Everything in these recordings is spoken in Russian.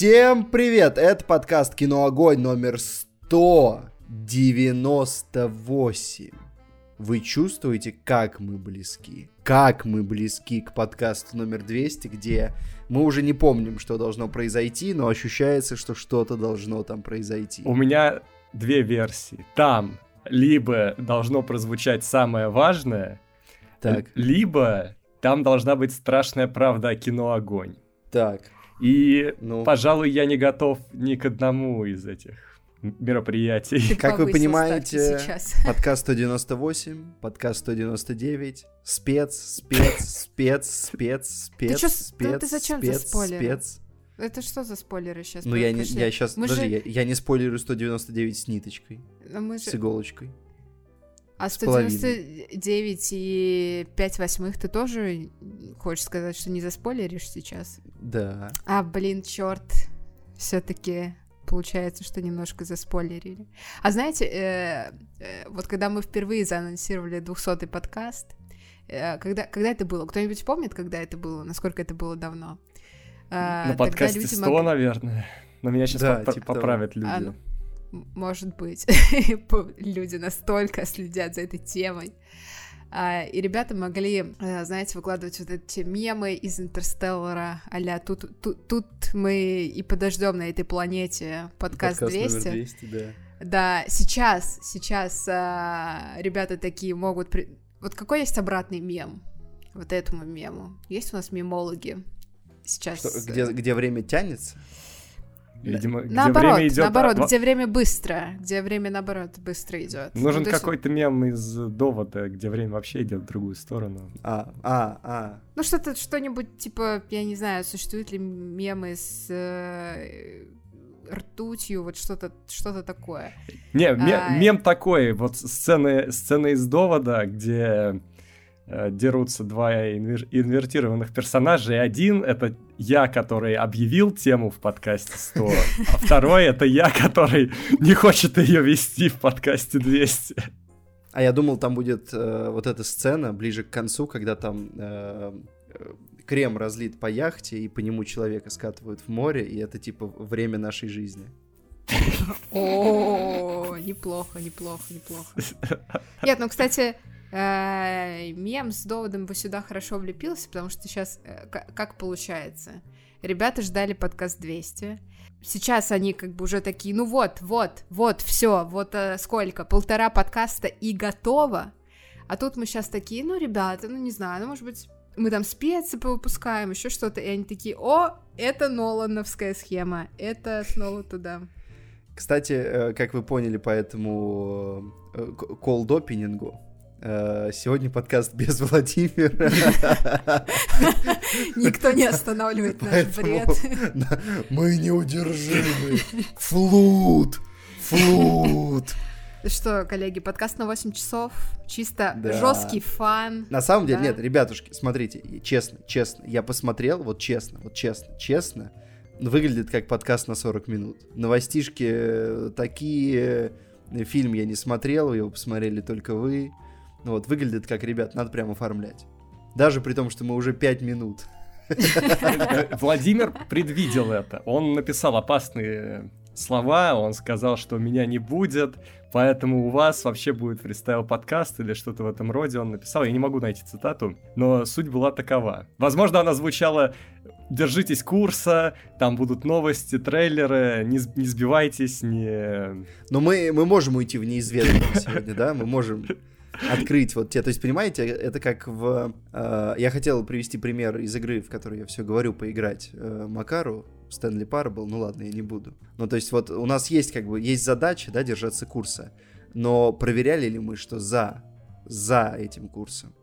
Всем привет! Это подкаст «Кино Огонь» номер 198. Вы чувствуете, как мы близки? Как мы близки к подкасту номер 200, где мы уже не помним, что должно произойти, но ощущается, что что-то должно там произойти. У меня две версии. Там либо должно прозвучать самое важное, Так, либо там должна быть страшная правда о кино «Огонь». так, И, ну... пожалуй, я не готов ни к одному из этих мероприятий. Как вы понимаете. Подкаст 198, подкаст 199, спец, спец, спец, спец, спец, чё, спец, ты зачем спец, заспойлерил? спец. Это что за спойлеры сейчас? Ну я не, я сейчас, Мы подожди, же- я, я не спойлерю 199 с ниточкой, Ну, мы с же... иголочкой. А с половиной. 199 и 5 восьмых ты тоже хочешь сказать, что не заспойлеришь сейчас? Да. А, блин, черт. Все-таки получается, что немножко заспойлерили. А знаете, э, э, вот когда мы впервые заанонсировали 200-й подкаст, э, когда, когда это было? Кто-нибудь помнит, когда это было? Насколько это было давно? А, На подкасте люди 100, могли- наверное. Но меня сейчас Да, типа того. поправят люди. А, ну, Может быть. Люди настолько следят за этой темой. А, И ребята могли, э, знаете, выкладывать вот эти мемы из Интерстеллара, а тут, тут, тут мы и подождем на этой планете подкаст, номер 200. 200, да. Да, сейчас, сейчас а, ребята такие могут... при- Вот какой есть обратный мем вот этому мему? Есть у нас мемологи сейчас? Что, э, где, где время тянется? Видимо, где Наоборот, время идет... наоборот, а, где время быстро, где время, наоборот, быстро идет. Нужен Ну, есть, какой-то мем из довода, где время вообще идет в другую сторону. А, а, а. Ну, что-то, что-нибудь, типа, я не знаю, существуют ли мемы с э, ртутью, вот что-то, что-то такое. Не, А. мем такой, вот сцены, сцены из довода, где дерутся два инвер- инвертированных персонажа, и один — это я, который объявил тему в подкасте 100, а второй — это я, который не хочет ее вести в подкасте 200. А я думал, там будет э, вот эта сцена ближе к концу, когда там э, э, крем разлит по яхте, и по нему человека скатывают в море, и это типа время нашей жизни. О, неплохо, неплохо, неплохо. Нет, ну, кстати, э, мем с доводом бы сюда хорошо влепился, потому что сейчас как получается? Ребята ждали подкаст 200. Сейчас они как бы уже такие, ну вот, вот, вот, все, вот э, сколько, полтора подкаста и готово. А тут мы сейчас такие, ну, ребята, ну, не знаю, ну, может быть, мы там специи повыпускаем, еще что-то, и они такие, о, это Нолановская схема, это снова туда. Кстати, э, как вы поняли по этому э, к- колд-опенингу, э, сегодня подкаст без Владимира. Никто не останавливает наш бред. мы неудержимы. Флут! Флут! Что, коллеги, подкаст на 8 часов, чисто Да. жесткий фан. На самом деле, Да. нет, ребятушки, смотрите, честно, честно, я посмотрел, вот честно, вот честно, честно, выглядит как подкаст на 40 минут. Новостишки э, такие, э, фильм я не смотрел, его посмотрели только вы. Ну вот, выглядит как, ребят, надо прям оформлять. Даже при том, что мы уже 5 минут. Владимир предвидел это. Он написал опасные слова, он сказал, что меня не будет, поэтому у вас вообще будет фристайл подкаст или что-то в этом роде. Он написал, я не могу найти цитату, но суть была такова. Возможно, она звучала «Держитесь курса, там будут новости, трейлеры, не, не сбивайтесь, не...» Но мы, мы можем уйти в неизведанное сегодня, да? Мы можем открыть вот те. То есть, понимаете, это как в... э, я хотел привести пример из игры, в которой я все говорю, поиграть э, Макару. Стэнли Парабл, ну ладно, я не буду. Ну, то есть, вот у нас есть как бы, есть задача, да, держаться курса. Но проверяли ли мы, что за, за этим курсом?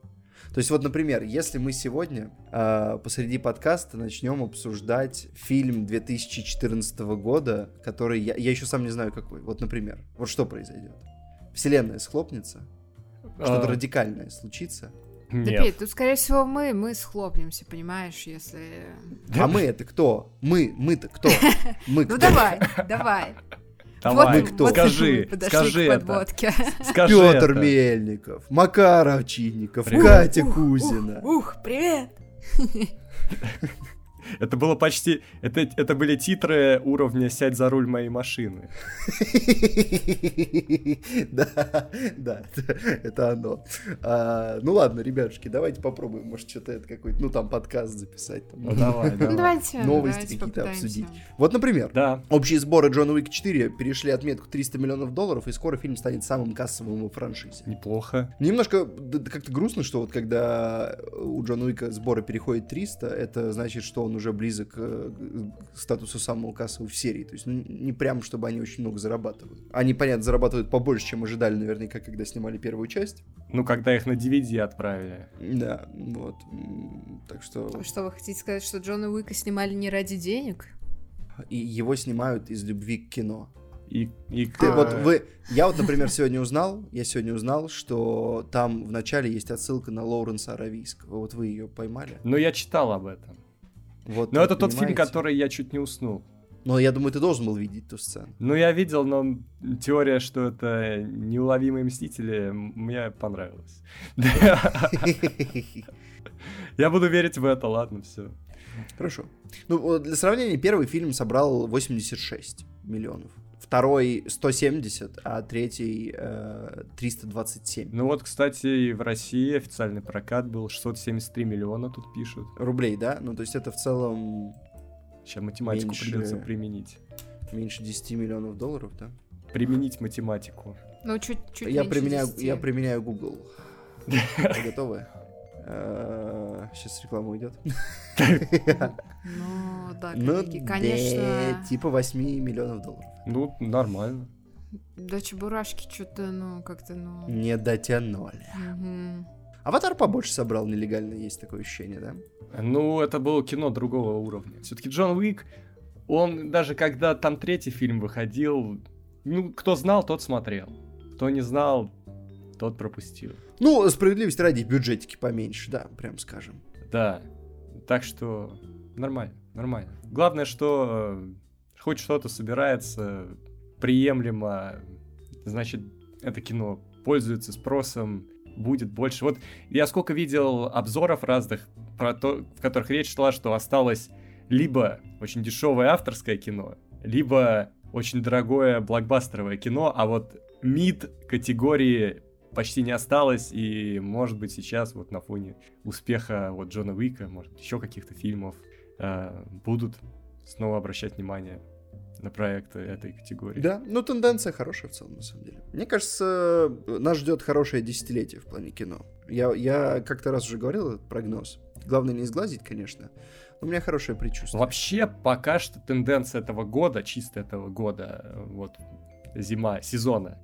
То есть, вот, например, если мы сегодня э, посреди подкаста начнем обсуждать фильм 2014 года, который я, я еще сам не знаю какой. Вот, например, вот что произойдет? Вселенная схлопнется, что-то А, радикальное случится. Да, Нет. Петь, тут, скорее всего, мы, мы схлопнемся, понимаешь, если... А мы это кто? Мы, мы-то кто? Мы Ну кто? давай, давай. Давай, вот, кто? вот скажи, мы скажи это. Скажи Петр это. Мельников, Макар Овчинников, Привет. Катя Ух, Кузина. Ух, ух, привет. Это было почти... Это, это были титры уровня «Сядь за руль моей машины». Да, да, это оно. А, ну ладно, ребятушки, давайте попробуем, может, что-то это какой-то, ну там подкаст записать. Ну давай, Новости какие-то обсудить. Вот, например, общие сборы Джона Уик 4 перешли отметку 300 миллионов долларов, и скоро фильм станет самым кассовым в франшизе. неплохо. Немножко как-то грустно, что вот когда у Джона Уика сборы переходят 300, это значит, что он уже близок э, к статусу самого кассового в серии. То есть ну, не прям, чтобы они очень много зарабатывают. Они, понятно, зарабатывают побольше, чем ожидали наверняка, когда снимали первую часть. Ну, когда их на DVD отправили. Да, вот. Так что... Что вы хотите сказать, что Джона Уика снимали не ради денег? И его снимают из любви к кино. И, и Ты, к- вот вы, я вот, например, сегодня узнал, я сегодня узнал, что там в начале есть отсылка на Лоуренса Аравийского. Вот вы ее поймали? Ну, я читал об этом. Вот, Но это тот фильм, понимаете? который я чуть не уснул. Но я думаю, ты должен был видеть ту сцену. Ну, я видел, но теория, что это неуловимые мстители, мне понравилась. Я буду верить в это, ладно, все. Хорошо. Ну, для сравнения, первый фильм собрал 86 миллионов. Второй 170, а третий э, 327 Ну вот, кстати, и в России официальный прокат был 673 миллиона, тут пишут. рублей, да? Ну, то есть это в целом Сейчас математику Меньше. придется применить. меньше 10 миллионов долларов, да? Применить математику. Ну, чуть, чуть я меньше применяю, 10. я применяю Google. Вы готовы? Сейчас реклама уйдет. Ну, да, Ну, коллеги, конечно. типа 8 миллионов долларов. Ну, нормально. Да чебурашки что-то, ну, как-то, ну... Не дотянули. Аватар побольше собрал нелегально, есть такое ощущение, да? Ну, это было кино другого уровня. Все-таки Джон Уик, он даже когда там третий фильм выходил, ну, кто знал, тот смотрел. Кто не знал, тот пропустил. Ну, справедливости ради, бюджетики поменьше, да, прям скажем. Да. Так что нормально, нормально. Главное, что э, хоть что-то собирается приемлемо, значит, это кино пользуется спросом, будет больше. Вот я сколько видел обзоров разных, про то, в которых речь шла, что осталось либо очень дешевое авторское кино, либо очень дорогое блокбастеровое кино, а вот мид категории почти не осталось, и может быть сейчас вот на фоне успеха вот Джона Уика, может еще каких-то фильмов э, будут снова обращать внимание на проекты этой категории. Да, ну тенденция хорошая в целом, на самом деле. Мне кажется, нас ждет хорошее десятилетие в плане кино. Я, я как-то раз уже говорил этот прогноз. Главное не сглазить, конечно, но у меня хорошее предчувствие. Вообще, пока что тенденция этого года, чисто этого года, вот зима, сезона,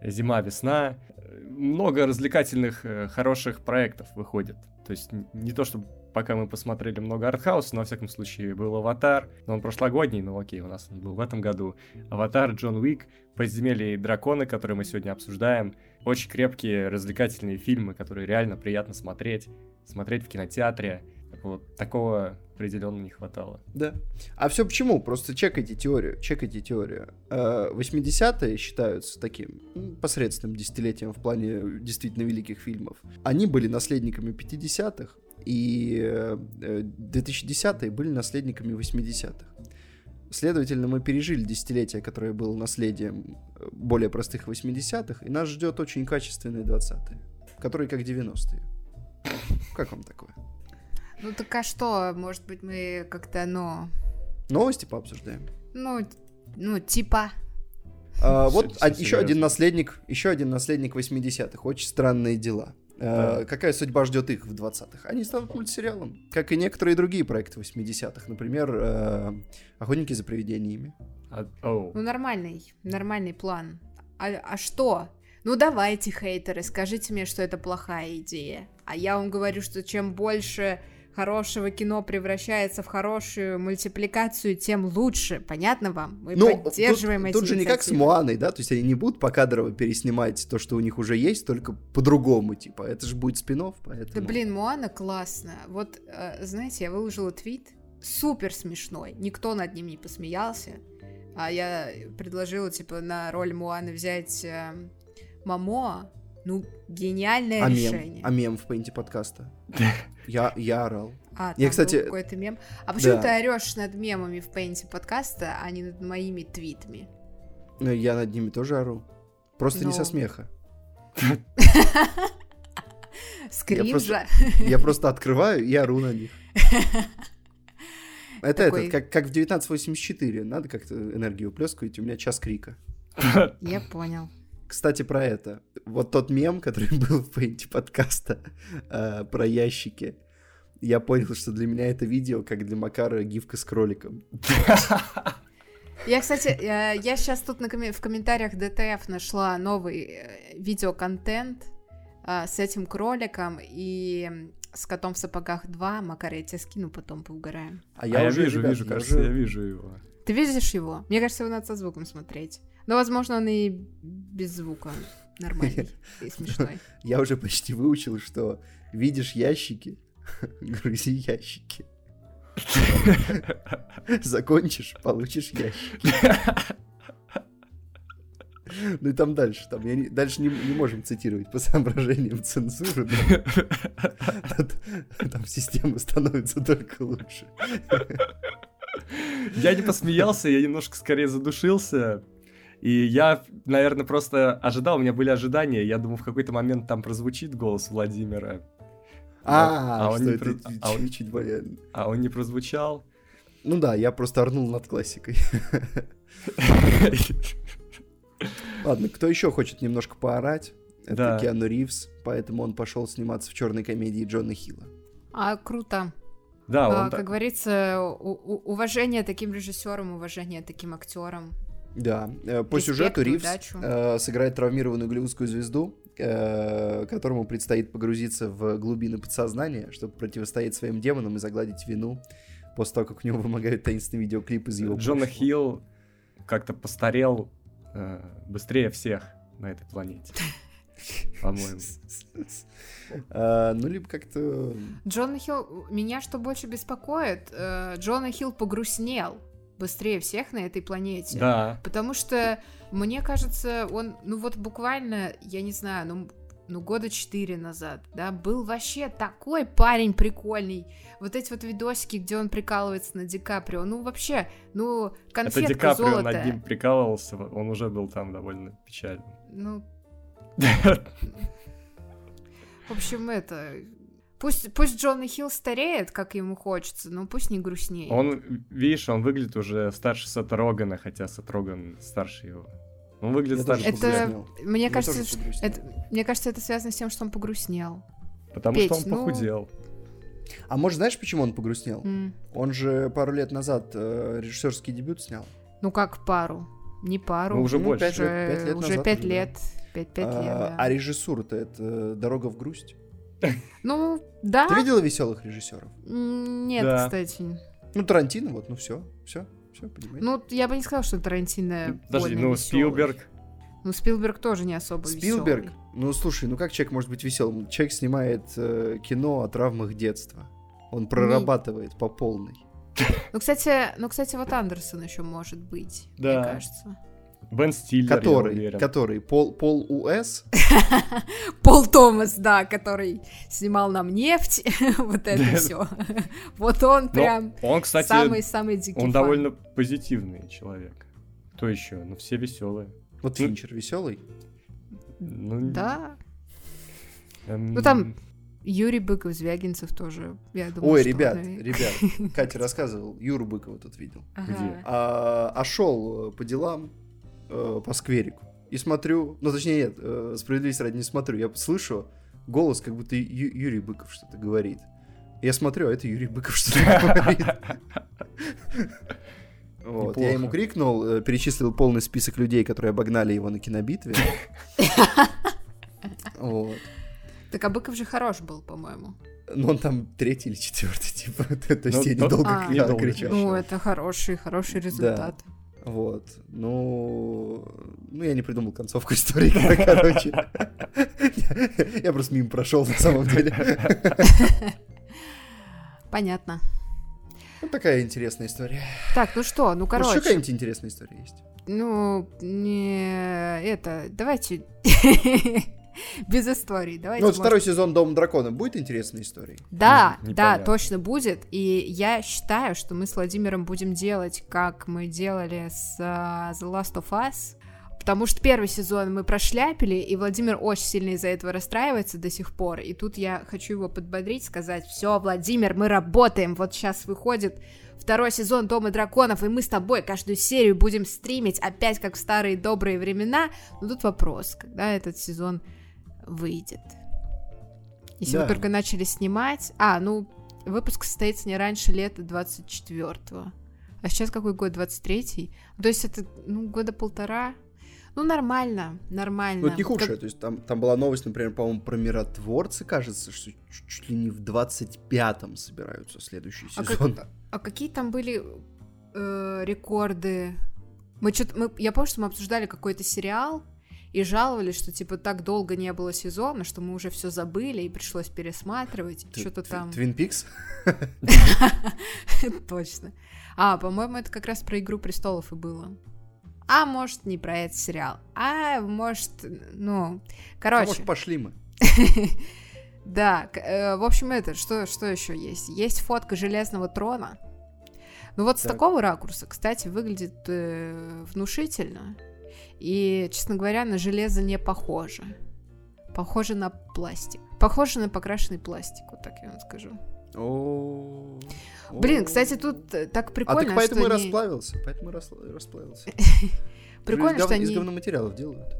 зима-весна, много развлекательных, э, хороших проектов выходит. То есть не то, чтобы пока мы посмотрели много артхауса, но, во всяком случае, был «Аватар», но он прошлогодний, ну окей, у нас он был в этом году. «Аватар», «Джон Уик», «Подземелье и драконы», которые мы сегодня обсуждаем. Очень крепкие, развлекательные фильмы, которые реально приятно смотреть, смотреть в кинотеатре. Вот такого определенно не хватало. Да. А все почему? Просто чекайте теорию, чекайте теорию. Э, 80-е считаются таким м, посредственным десятилетием в плане действительно великих фильмов. Они были наследниками 50-х, и э, э, 2010-е были наследниками 80-х. Следовательно, мы пережили десятилетие, которое было наследием э, более простых 80-х, и нас ждет очень качественные 20-е, которые как 90-е. Как вам такое? Ну, так а что? Может быть, мы как-то, ну... Новости пообсуждаем. Ну, ну, типа... А, вот а- еще один наследник, еще один наследник 80-х. Очень странные дела. А, Да. Какая судьба ждет их в 20-х? Они станут мультсериалом, как и некоторые другие проекты 80-х. Например, э, «Охотники за привидениями». А-. Ну, нормальный, нормальный план. А, а что? Ну, давайте, хейтеры, скажите мне, что это плохая идея. А я вам говорю, что чем больше хорошего кино превращается в хорошую мультипликацию, тем лучше. Понятно вам? Мы Ну, поддерживаем тут, эти тут же не как с инициативы. Муаной, да? То есть они не будут покадрово переснимать то, что у них уже есть, только по-другому, типа. Это же будет спин поэтому... Да блин, Моана классная. Вот, э, знаете, я выложила твит, супер смешной, никто над ним не посмеялся. А я предложила, типа, на роль Муаны взять э, Мамо. Ну, гениальное А мем? решение. А мем в пейнте подкаста? Я, я орал. А, Я, кстати, был какой-то мем. А почему да. ты орешь над мемами в пейнте подкаста, а не над моими твитами? Ну, я над ними тоже ору. Просто не Ну. со смеха. Скринжа. Я просто открываю и ору на них. Это Такой- это, как, как в 1984. Надо как-то энергию уплескивать, у меня час крика. Я понял. Кстати, про это. Вот тот мем, который был в пейнте подкаста э, про ящики. Я понял, что для меня это видео, как для Макара гифка с кроликом. Я, кстати, э, я сейчас тут на в комментариях ДТФ нашла новый э, видеоконтент э, с этим кроликом и с котом в сапогах 2. Макар, я тебе скину, потом поугараем. А А я вижу, ребят, вижу, я кажется, уже- я вижу его. Ты видишь его? Мне кажется, его надо со звуком смотреть. Но, возможно, он и без звука нормальный и смешной. Я уже почти выучил, что видишь ящики, грузи ящики. Закончишь, получишь ящики. Ну и там дальше, там, я не- дальше не, не можем цитировать по соображениям цензуры, но там система становится только лучше. Я не посмеялся, я немножко скорее задушился. И я, наверное, просто ожидал, у меня были ожидания. Я думал, в какой-то момент там прозвучит голос Владимира. А, А он что не это про- а он- чуть- чуть более... А он не прозвучал. Ну да, я просто орнул над классикой. Ладно, кто еще хочет немножко поорать? Это Да. Киану Ривз, поэтому он пошел сниматься в черной комедии Джона Хилла. А, круто. Да, А, он как так- говорится, уважение таким режиссерам, уважение таким актерам. Да, э, по Респект сюжету Ривз удачу. э, сыграет травмированную голливудскую звезду, э, которому предстоит погрузиться в глубины подсознания, чтобы противостоять своим демонам и загладить вину после того, как у него вымогают таинственный видеоклип из его Джона прошлого. Хилл как-то постарел э, быстрее всех на этой планете. По-моему. А, Ну, либо как-то... Джона Хилл, меня что больше беспокоит, э, Джона Хилл погрустнел быстрее всех на этой планете. Да. Потому что, мне кажется, он, ну вот буквально, я не знаю, ну, ну года четыре назад, да, был вообще такой парень прикольный. Вот эти вот видосики, где он прикалывается на Ди Каприо, ну вообще, ну, Это конфетка Ди Каприо золото. над ним прикалывался, он уже был там довольно печальный. Ну, в общем, это... Пусть, пусть Джона Хилл стареет, как ему хочется, но пусть не грустнее. Он, видишь, он выглядит уже старше Сета Рогана, хотя Сет Роган старше его. Он выглядит Я старше, Это-. Мне Я кажется, это, мне кажется, это связано с тем, что он погрустнел. потому Петь, что он ну- похудел. А может, знаешь, почему он погрустнел? М. Он же пару лет назад э, режиссерский дебют снял. Ну как пару? Не пару. Ну, уже Ну, больше. пять лет- уже пять лет уже назад пять уже, да. лет. Пять, пять а, лет, да. а режиссура-то это «Дорога в грусть». Ну, да. Ты видела веселых режиссеров? Нет, Да. кстати. Ну, Тарантино, вот, ну все, все, все, понимаете? Ну, я бы не сказала, что Тарантино Подожди, больно ну весёлый. Спилберг. Ну, Спилберг тоже не особо Спилберг, весёлый. ну слушай, ну как человек может быть веселым? Человек снимает э, кино о травмах детства. Он прорабатывает по полной. Ну, кстати, ну, кстати, вот Андерсон еще может быть, Да. мне кажется. Бен Стиллер, я Который, уверен. который, Пол, Пол УС, Пол Томас, да, который снимал нам нефть, вот это все. Вот он прям он, кстати, самый-самый дикий он довольно позитивный человек. Кто еще? Ну, все веселые. вот Финчер веселый. Ну, Да. эм, Ну, там Юрий Быков, Звягинцев тоже, я думаю, Ой, что ребят, он ребят, Катя рассказывал, Юру Быкова тут видел. Ага. Где? А, а шел по делам э, по скверику. И смотрю, ну точнее нет, э, справедливости ради не смотрю, я слышу голос, как будто Ю- Юрий Быков что-то говорит. Я смотрю, а это Юрий Быков что-то говорит. Вот, я ему крикнул, э, перечислил полный список людей, которые обогнали его на кинобитве. Вот. Так а Быков же хорош был, по-моему. Но он там третий или четвертый, типа. То есть Ну, я то- недолго А. Недолго кричал. Ну, это хороший, хороший результат. Вот. Ну, ну, я не придумал концовку истории, короче. Я- просто мимо прошел на самом деле. Понятно. Вот такая интересная история. Так, ну что, ну Может, еще короче, какая-нибудь интересная история есть? ну, не это, давайте Без истории. Давайте, Ну, вот может, второй сезон Дома Дракона будет интересной историей? Да, Не- да, точно будет. И я считаю, что мы с Владимиром будем делать, как мы делали с а, The Last of Us. Потому что первый сезон мы прошляпили, и Владимир очень сильно из-за этого расстраивается до сих пор. И тут я хочу его подбодрить, сказать, все, Владимир, мы работаем. Вот сейчас выходит второй сезон Дома драконов, и мы с тобой каждую серию будем стримить опять как в старые добрые времена. Но тут вопрос, когда этот сезон выйдет. Если Да. вы только начали снимать... А, ну, выпуск состоится не раньше лета 24-го. А сейчас какой год? 23-й? То есть это, ну, года полтора. Ну, нормально, нормально. Ну, это не Как- худшее. То есть там, там была новость, например, по-моему, про миротворцы, кажется, что чуть, чуть ли не в 25-м собираются следующий А, сезон. как- а какие там были э, рекорды? Мы что-то, мы, я помню, что мы обсуждали какой-то сериал и жаловались, что типа так долго не было сезона, что мы уже все забыли и пришлось пересматривать. Что-то там. Твин Пикс? Точно. А, по-моему, это как раз про Игру престолов и было. А может, не про этот сериал. А может, ну, А короче. может, пошли мы. Да, э, в общем, это, что, что еще есть? Есть фотка Железного Трона. Ну вот с Так. такого ракурса, кстати, выглядит э, внушительно. И, честно говоря, на железо не похоже. Похоже на пластик. Похоже на покрашенный пластик, вот так я вам скажу. О, Блин, кстати, тут э, так А прикольно, так поэтому и они... расплавился. Поэтому и расплавился. Прикольно, что гов- из они говноматериалов делают.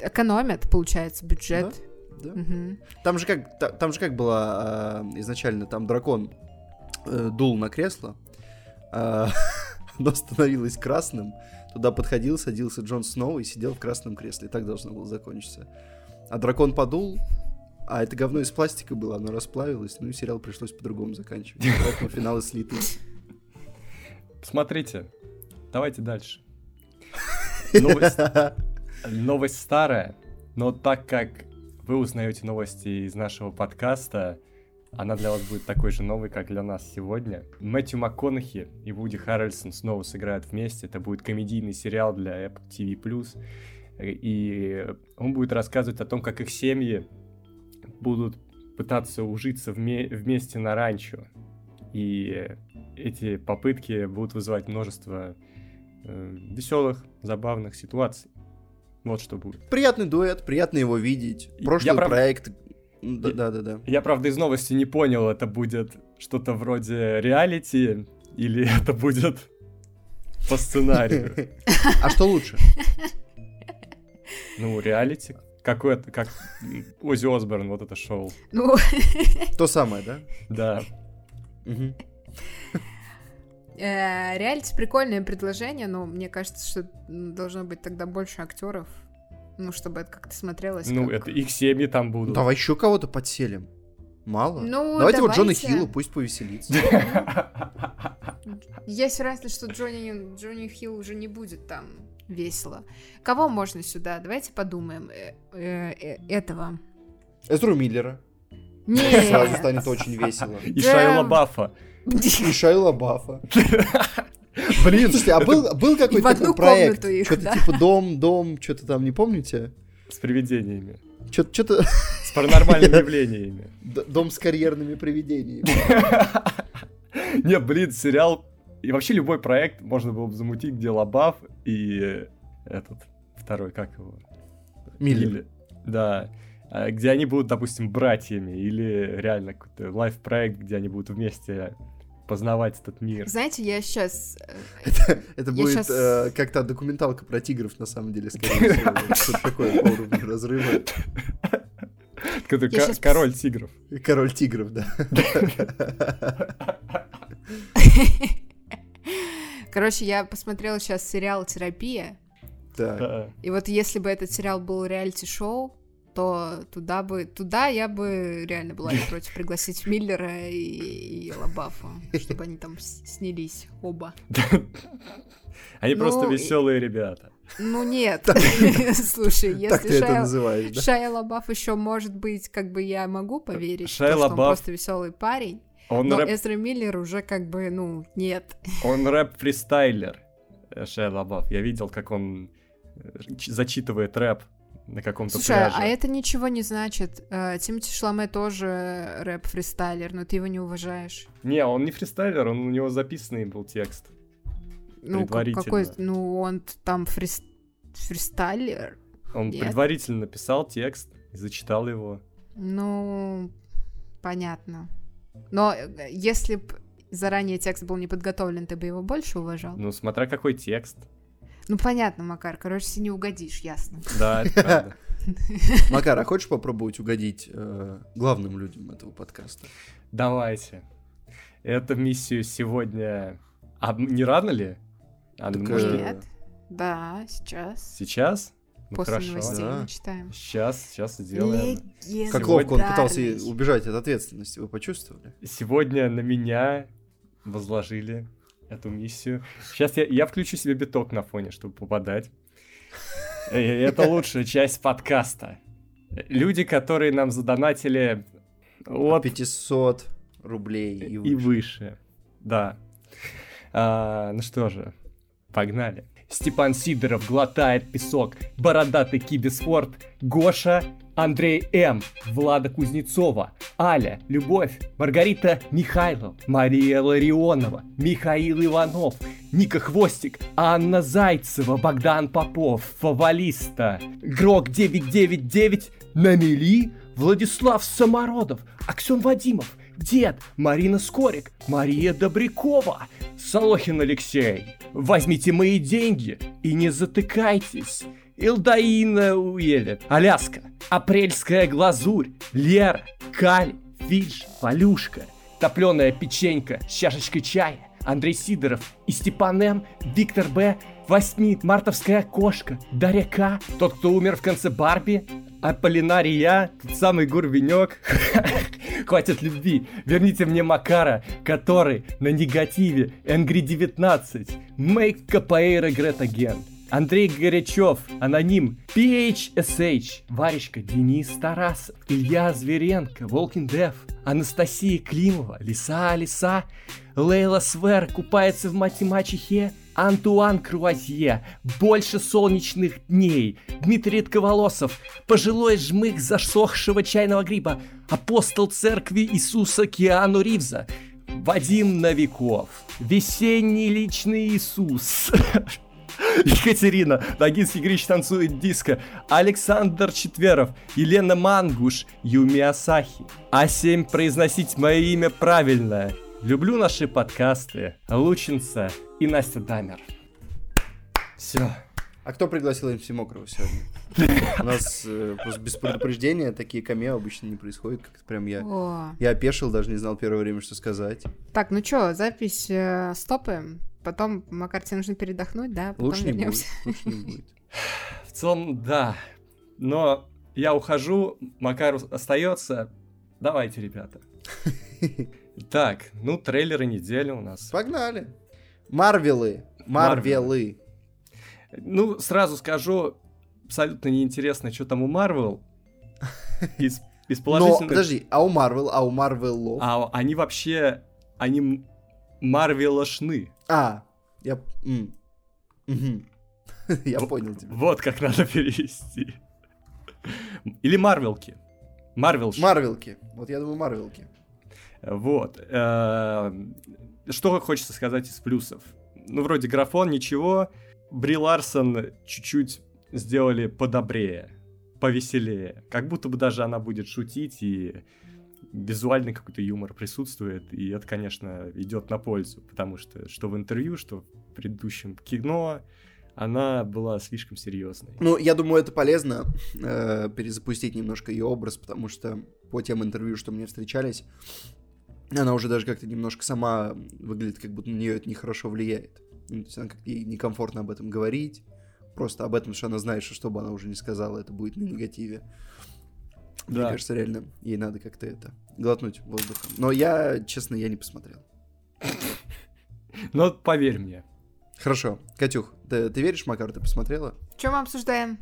экономят, получается, бюджет. Да. Там же как, та- там же как было а, изначально, там дракон э, дул на кресло, а, оно становилось красным, туда подходил, садился Джон Сноу и сидел в красном кресле. Так должно было закончиться. А дракон подул, а это говно из пластика было, оно расплавилось, ну и сериал пришлось по-другому заканчивать. Поэтому финалы слиты. Смотрите, давайте дальше. Новость, новость старая, но так как вы узнаете новости из нашего подкаста, она для вас будет такой же новой, как для нас сегодня. Мэтью МакКонахи и Вуди Харрельсон снова сыграют вместе. Это будет комедийный сериал для Apple TV+. И он будет рассказывать о том, как их семьи будут пытаться ужиться вме- вместе на ранчо. И эти попытки будут вызывать множество веселых, забавных ситуаций. Вот что будет. Приятный дуэт, приятно его видеть. Я Прошлый прав- проект... Да-да-да. Я, правда, из новости не понял, это будет что-то вроде реалити или это будет по сценарию. А что лучше? Ну, реалити. Какое-то, как Ози Осборн, вот это шоу. Ну, То самое, да? Да. Э, реалити прикольное предложение, но мне кажется, что должно быть тогда больше актеров. Ну, чтобы это как-то смотрелось. Ну, как- это их семьи там Ну, будут. Давай еще кого-то подселим. Мало. Ну, давайте, вот Джона давайте. Хилла, пусть повеселится. Есть вероятность, что Джонни, Джонни Хилл уже не будет там весело. Кого можно сюда? Давайте подумаем. Э, э, э, этого. Эзру Миллера. Нет. Сразу станет очень весело. И. Шайла Баффа. И Шайла Баффа. Блин, слушайте, а был, был какой-то такой проект? их, Что-то да. типа дом, дом, что-то там, не помните? С привидениями. Что-то С паранормальными явлениями. дом с карьерными привидениями. Не, блин, сериал... И вообще любой проект можно было бы замутить, где Лабаф и этот, второй, как его? Миллер. Да. А, Где они будут, допустим, братьями, или реально какой-то лайв-проект, где они будут вместе познавать этот мир. Знаете, я сейчас... Это Я будет э, как-то документалка про тигров, на самом деле, скорее всего. Что-то такое по уровню разрыва. Король тигров. Король тигров, да. Короче, я посмотрела сейчас сериал «Терапия», Так. И вот если бы этот сериал был реалити-шоу, то туда бы, туда я бы реально была не против пригласить Миллера и, и Лабафа, чтобы они там снялись оба. Они Ну, просто и- веселые ребята. Ну нет, слушай, если да? Шайя Лабаф еще может быть, как бы я могу поверить, то, что он просто веселый парень, Он но рэп, Эзра Миллер уже как бы, ну, нет. он рэп-фристайлер, Шайа Лабаф. Я видел, как он э, зачитывает рэп на каком-то Слушай, пляже. а это ничего не значит. Э, Тимати Шламе тоже рэп-фристайлер, но ты его не уважаешь. Не, он не фристайлер, он, у него записанный был текст. Ну, какой... Ну, он там фрис- фристайлер. Он Нет. предварительно написал текст и зачитал его. Ну, понятно. Но э, если б заранее текст был не подготовлен, ты бы его больше уважал? Ну, смотря какой текст. Ну, понятно, Макар. Короче, если не угодишь, ясно. Да, это правда. Макар, а хочешь попробовать угодить э, главным людям этого подкаста? Давайте. Эту миссию сегодня... А не рано ли? А, Так, может, э, Нет. Да, сейчас. сейчас? Ну, После хорошо. новостей Да. мы читаем. Сейчас, сейчас сделаем. Как ловко он пытался убежать от ответственности, вы почувствовали? Сегодня на меня возложили эту миссию. Сейчас я, я включу себе биток на фоне, чтобы попадать. Э, Это лучшая часть подкаста. Люди, которые нам задонатили от 500 рублей и выше. и выше. Да. А, ну что же, погнали. Степан Сидоров глотает песок, бородатый киберспорт, Гоша, Андрей М, Влада Кузнецова, Аля, Любовь, Маргарита Михайлов, Мария Ларионова, Михаил Иванов, Ника Хвостик, Анна Зайцева, Богдан Попов, Фавалиста, Грок 999, Намели, Владислав Самородов, Аксен Вадимов, Дед, Марина Скорик, Мария Добрякова, Солохин Алексей. Возьмите мои деньги и не затыкайтесь. Илдаина Уэлет, Аляска, Апрельская глазурь, Лера, Кали, Фиш, Валюшка, Топленая печенька с чашечкой чая, Андрей Сидоров и Степан М, Виктор Б, Восьми, Мартовская кошка, Дарья К, тот, кто умер в конце Барби, Аполлинария, тот самый Гурвенек. Хватит любви. Верните мне Макара, который на негативе Angry 19. Make Capoeira Great Again. Андрей Горячев, аноним, PHSH, Варечка, Денис Тарасов, Илья Зверенко, Волкин Дев, Анастасия Климова, Лиса Лиса, Лейла Свер купается в мать и мачехе, Антуан Круазье, больше солнечных дней, Дмитрий Редковолосов, пожилой жмых засохшего чайного гриба, апостол церкви Иисуса Киану Ривза, Вадим Новиков, весенний личный Иисус, Екатерина, Нагинский Грич танцует диско, Александр Четверов, Елена Мангуш, Юми Асахи. А7 произносить мое имя правильно. Люблю наши подкасты. Лучинца и Настя Дамер. Все. А кто пригласил МС Мокрого сегодня? У нас э, просто без предупреждения такие камео обычно не происходят, как прям я... О. Я опешил, даже не знал первое время, что сказать. Так, ну чё, запись э, стопаем. Потом, Макар, тебе нужно передохнуть, да? Потом Лучше не будет. Лучше не будет. В целом, да. Но я ухожу, Макар остается. Давайте, ребята. Так, ну, трейлеры недели у нас. Погнали. Марвелы. Марвелы. Ну, сразу скажу, абсолютно неинтересно, что там у Марвел. Из, из Но, положительных... подожди, а у Марвел, а у Марвелов? А они вообще, они марвелошны. А, я... м. Мгм. Я понял тебя. Вот как надо перевести. Или Марвелки. Марвел. Марвелки. Вот я думаю, Марвелки. Вот. э, Что хочется сказать из плюсов? Ну, вроде графон, ничего. Бри Ларсон чуть-чуть сделали подобрее, повеселее. Как будто бы даже она будет шутить, и визуальный какой-то юмор присутствует. И это, конечно, идет на пользу. Потому что что в интервью, что в предыдущем кино, она была слишком серьезной. Ну, я думаю, это полезно э, перезапустить немножко ее образ, потому что по тем интервью, что мне встречались, она уже даже как-то немножко сама выглядит, как будто на нее это нехорошо влияет. Ну, то есть она как-то ей некомфортно об этом говорить, просто об этом, что она знает, что что бы она уже не сказала, это будет на негативе. Мне Да. кажется, реально, ей надо как-то это глотнуть воздухом. Но я, честно, я не посмотрел. Но поверь мне, Хорошо. Катюх, ты, ты веришь, Макар, ты посмотрела? Что мы обсуждаем?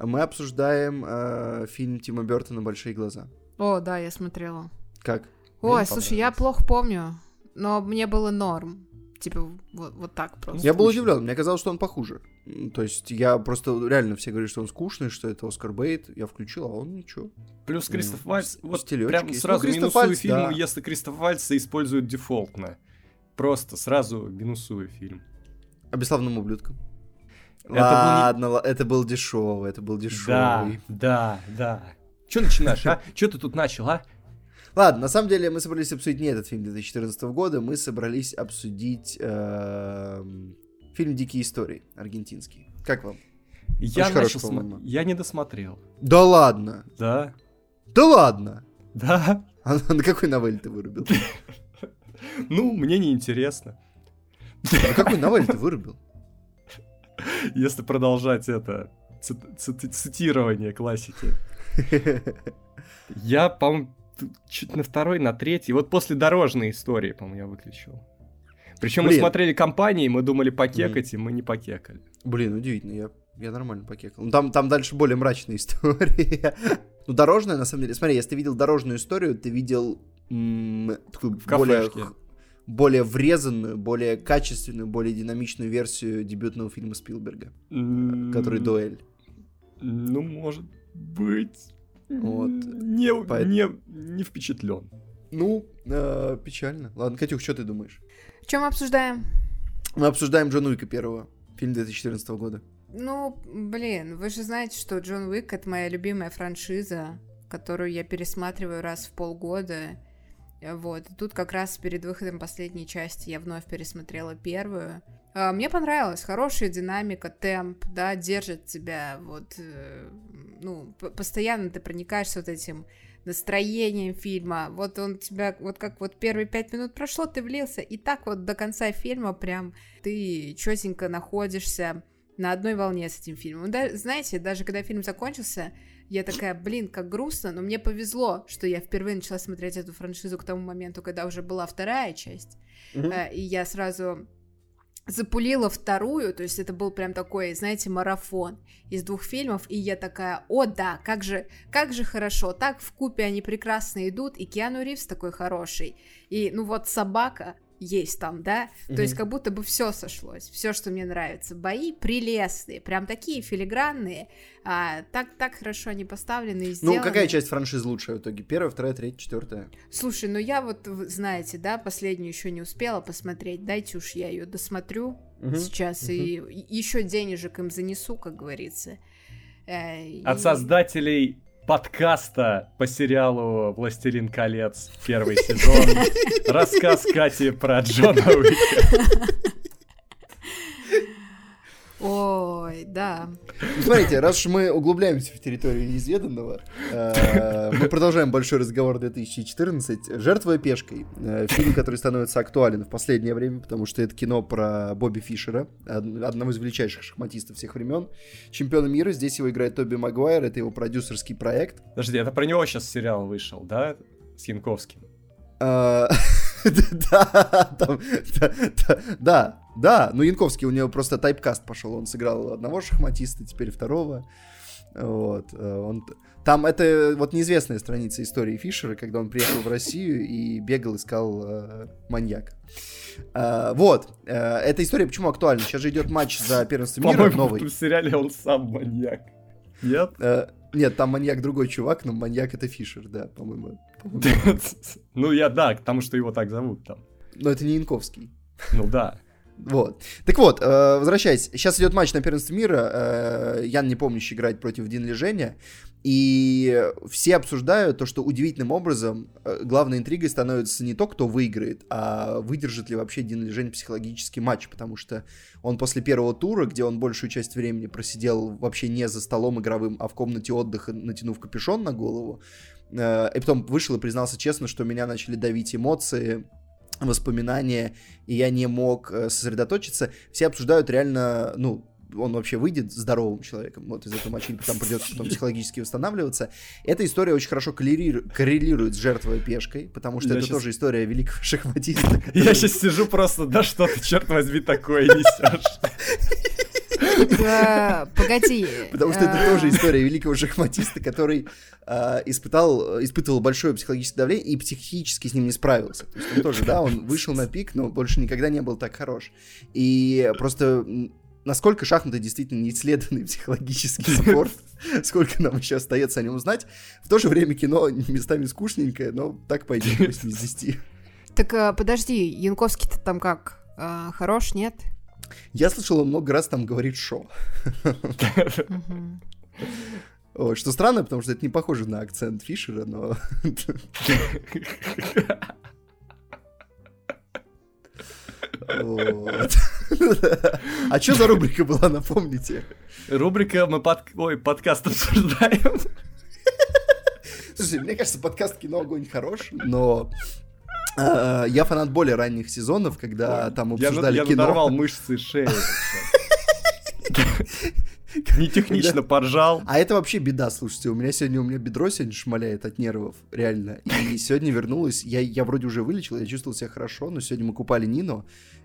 Мы обсуждаем э, фильм Тима Бертона «Большие глаза». О, да, я смотрела. Как? Ой, Мне слушай, я плохо помню, но мне было норм. Типа вот, вот так просто. Я был удивлен, мне казалось, что он похуже. То есть я просто реально все говорят, что он скучный, что это Оскар Бейт. Я включил, а он ничего. Плюс Ну, Кристоф Вальц, вот прям есть. сразу Ну, минусую Вальц, фильм, да. если Кристоф Вальца используют дефолтно. Просто сразу минусую фильм. А бесславным ублюдком. Это был не- Ладно, ла- это был дешевый, это был Да, дешевый. да, да. Че начинаешь, а? Че ты тут начал, а? Ладно, на самом деле мы собрались обсудить не этот фильм 2014 года, мы собрались обсудить эм, фильм «Дикие истории» аргентинский. Как вам? Я Очень начал смо- по-моему. Я не досмотрел. Да ладно! Да, Да ладно! да. А на какой новель ты вырубил? Ну, мне не интересно. На какой новель ты вырубил? Если продолжать это цит- цит- цитирование классики. Я, по-моему, чуть на второй, на третий. Вот после дорожной истории, по-моему, я выключил. Причем мы Блин. смотрели компании, мы думали покекать, и мы не покекали. Блин, удивительно, я, я нормально покекал. Ну, там, там дальше более мрачная история. Ну, дорожная, на самом деле. Смотри, если ты видел дорожную историю, ты видел м, такую В более, х- более врезанную, более качественную, более динамичную версию дебютного фильма Спилберга, который «Дуэль». Ну, может быть. Вот. Не, Поэт- не, не впечатлен. Ну, э, печально. Ладно, Катюх, что ты думаешь? Чем мы обсуждаем? Мы обсуждаем Джон Уика первого, фильм 2014 года. Ну, блин, вы же знаете, что Джон Уик это моя любимая франшиза, которую я пересматриваю раз в полгода. Вот. Тут как раз перед выходом последней части я вновь пересмотрела первую. А, Мне понравилось. Хорошая динамика, темп, да, держит тебя вот, э, ну, постоянно ты проникаешься вот этим настроением фильма. Вот он тебя, вот как вот первые пять минут прошло, ты влился, и так вот до конца фильма прям ты четенько находишься на одной волне с этим фильмом. Да, знаете, даже когда фильм закончился, я такая, блин, как грустно, но мне повезло, что я впервые начала смотреть эту франшизу к тому моменту, когда уже была вторая часть. Э, И я сразу запулила вторую, то есть это был прям такой, знаете, марафон из двух фильмов, и я такая, о да, как же, как же хорошо, так в купе они прекрасно идут, и Киану Ривз такой хороший, и ну вот собака есть там, да, то есть как будто бы все сошлось, все, что мне нравится, бои прелестные, прям такие филигранные, а, так так хорошо они поставлены и Ну, сделаны. какая часть франшизы лучшая в итоге? Первая, вторая, третья, четвертая? Слушай, ну я вот, вы знаете, да, последнюю еще не успела посмотреть. Дайте уж я ее досмотрю Мгм. сейчас и, еще денежек им занесу, как говорится. Э, и- От создателей подкаста по сериалу «Властелин колец» первый сезон. Рассказ Кати про Джона Уика. Ой, да. Смотрите, раз уж мы углубляемся в территорию неизведанного, э, мы продолжаем большой разговор 2014. «Жертвуя пешкой». э, Фильм, который становится актуален в последнее время, потому что это кино про Бобби Фишера, од- одного из величайших шахматистов всех времен. Чемпиона мира. Здесь его играет Тоби Магуайр, это его продюсерский проект. Подожди, это про него сейчас сериал вышел, да? С Янковским. Э, Да, там, да, да, ну Янковский, у него просто тайпкаст пошел, он сыграл одного шахматиста, теперь второго, вот, э, он, там это вот неизвестная страница истории Фишера, когда он приехал в Россию и бегал, искал э, маньяка. Э, вот, э, эта история почему актуальна? Сейчас же идет матч за первенство мира в новый. этом сериале он сам маньяк. Нет? Э, нет, там маньяк другой чувак, но маньяк это Фишер, да, по-моему. по-моему. Ну, я да, потому что его так зовут там. Но это не Янковский. Ну да. Вот. Так вот, э, возвращаясь. Сейчас идет матч на первенство мира. Э, Ян Непомнящий играет против Дин Лежения. И все обсуждают то, что удивительным образом э, главной интригой становится не то, кто выиграет, а выдержит ли вообще Дин Лежень психологический матч. Потому что он после первого тура, где он большую часть времени просидел вообще не за столом игровым, а в комнате отдыха, натянув капюшон на голову, э, и потом вышел и признался честно, что меня начали давить эмоции, воспоминания, и я не мог э, сосредоточиться. Все обсуждают реально, ну, он вообще выйдет здоровым человеком вот из этого матча, или там придется потом психологически восстанавливаться. Эта история очень хорошо коррелирует, с жертвой пешкой, потому что Я это щас- тоже история великого шахматиста. Я сейчас сижу просто, да что ты, черт возьми, такое несешь? Э, погоди. Потому что это э, тоже история великого шахматиста, который э, испытал, испытывал большое психологическое давление и психически с ним не справился. То есть он тоже, да, он вышел на пик, но больше никогда не был так хорош. И просто насколько шахматы действительно неисследованный психологический спорт, сколько нам еще остается о нем узнать. В то же время кино местами скучненькое, но так пойдет 8 из 10. Так подожди, Янковский-то там как? Хорош, нет? Я слышал, он много раз там говорит «шо». Вот, Что странно, потому что это не похоже на акцент Фишера, но... Вот. А что за рубрика была, напомните? Рубрика «Мы под... Ой, подкаст обсуждаем». Слушай, мне кажется, подкаст «Кино огонь» хорош, но я фанат более ранних сезонов, когда там Я, обсуждали я кино. надорвал мышцы шеи. Не технично поржал. А это вообще беда, слушайте, у меня сегодня, у меня бедро сегодня шмаляет от нервов, реально. И сегодня вернулась, я, я вроде уже вылечил, я чувствовал себя хорошо, но сегодня мы купали Нину,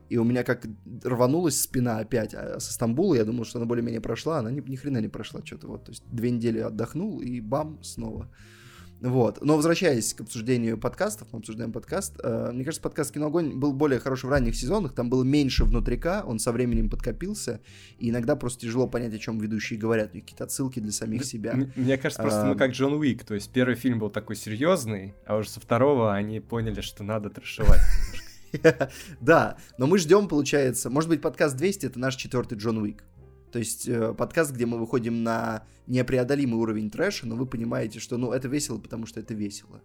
и у меня как рванулась спина опять. А со Стамбула я думал, что она более-менее прошла, она ни, ни хрена не прошла что-то вот. То есть две недели отдохнул, и бам, снова. Вот. Но возвращаясь к обсуждению подкастов, мы обсуждаем подкаст. э, мне кажется, подкаст «Кино Огонь» был более хороший в ранних сезонах, там было меньше внутрика, он со временем подкопился, и иногда просто тяжело понять, о чем ведущие говорят, какие-то отсылки для самих себя. Мне кажется, просто мы как Джон Уик. То есть первый фильм был такой серьезный, а уже со второго они поняли, что надо трешевать. Да, но мы ждем, получается, может быть, подкаст 200 это наш четвертый Джон Уик. То есть э, подкаст, где мы выходим на непреодолимый уровень трэша, но вы понимаете, что ну это весело, потому что это весело.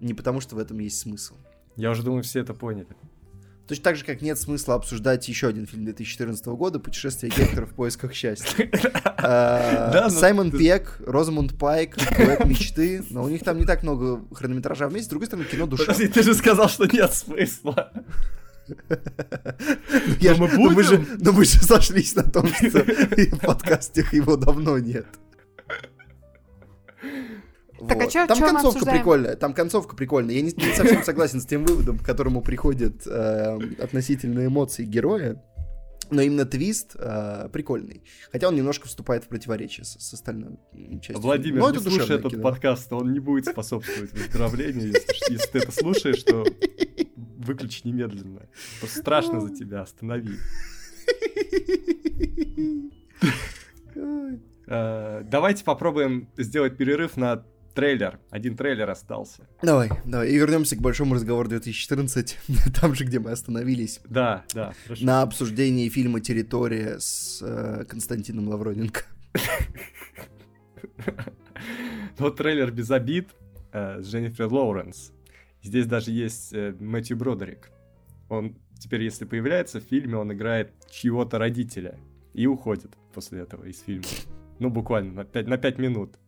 Не потому что в этом есть смысл. Я уже думаю, все это поняли. Точно так же, как нет смысла обсуждать еще один фильм 2014 года «Путешествие Гектора в поисках счастья». Э, но Саймон Пек, Розамунд Пайк, «Дуэт мечты», но у них там не так много хронометража вместе, с другой стороны, кино душа. Подожди, ты же сказал, что нет смысла. Я Но ж- мы но мы же, будем? но мы же сошлись на том, что в подкастах его давно нет. Так, а Вот. чё- там чё концовка прикольная, там концовка прикольная. Я не, не совсем согласен с тем выводом, к которому приходят э, относительно эмоций героя. Но именно твист э, прикольный. Хотя он немножко вступает в противоречие с, с остальной частью. Владимир, Но не это слушай этот кино. подкаст, он не будет способствовать выздоровлению. Если, если ты это слушаешь, то выключи немедленно. Просто страшно за тебя, останови. Э, Давайте попробуем сделать перерыв на трейлер. Один трейлер остался. Давай, давай. И вернемся к большому разговору 2014, там же, где мы остановились. Да, да, хорошо. На обсуждении фильма «Территория» с э, Константином Лавроненко. Вот трейлер без обид э, с Дженнифер Лоуренс. Здесь даже есть э, Мэтью Бродерик. Он теперь, если появляется в фильме, он играет чьего-то родителя и уходит после этого из фильма. Ну, буквально на 5, на пять минут.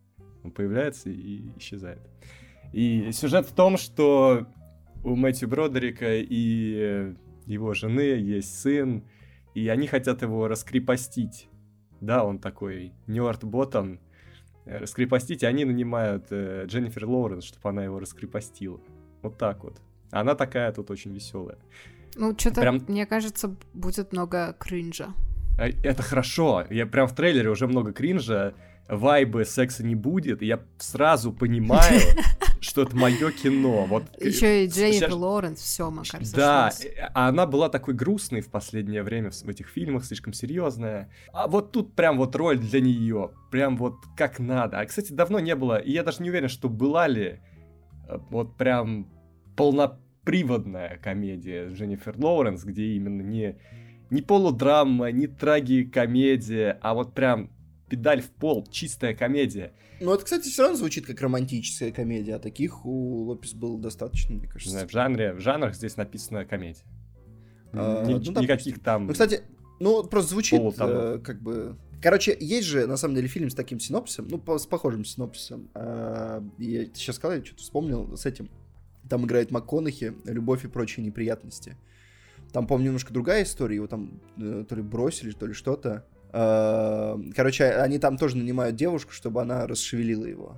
Он появляется и исчезает. И сюжет в том, что у Мэтью Бродерика и э, его жены есть сын, и они хотят его раскрепостить. Да, он такой ботом, э, раскрепостить, и они нанимают э, Дженнифер Лоуренс, чтобы она его раскрепостила. Вот так вот. Она такая тут очень веселая. Ну, что-то, Прям- мне кажется, будет много кринжа. А, Это хорошо. Я прям в трейлере уже много кринжа. Вайбы секса не будет, и я сразу понимаю, что это мое кино. Вот э, Еще и Дженнифер сейчас- Лоуренс, все, Макар, Да, э, а она была такой грустной в последнее время в этих фильмах, слишком серьезная. А вот тут прям вот роль для нее, прям вот как надо. А, кстати, давно не было, и я даже не уверен, что была ли э, вот прям полноприводная комедия с Дженнифер Лоуренс, где именно не, не полудрама, не трагикомедия, а вот прям педаль в пол, чистая комедия. Ну, это, кстати, все равно звучит как романтическая комедия, а таких у Лопес было достаточно, мне Не кажется. знаю, в жанре, в жанрах здесь написана комедия. А, Ни- ну, допустим. никаких там... Ну, кстати, ну, просто звучит э, как бы... Короче, есть же, на самом деле, фильм с таким синопсисом, ну, по- с похожим синопсисом. А, Я сейчас сказал, я что-то вспомнил с этим. Там играет МакКонахи, «Любовь и прочие неприятности». Там, помню, немножко другая история, его там э, то ли бросили, то ли что-то. А, Короче, они там тоже нанимают девушку, чтобы она расшевелила его.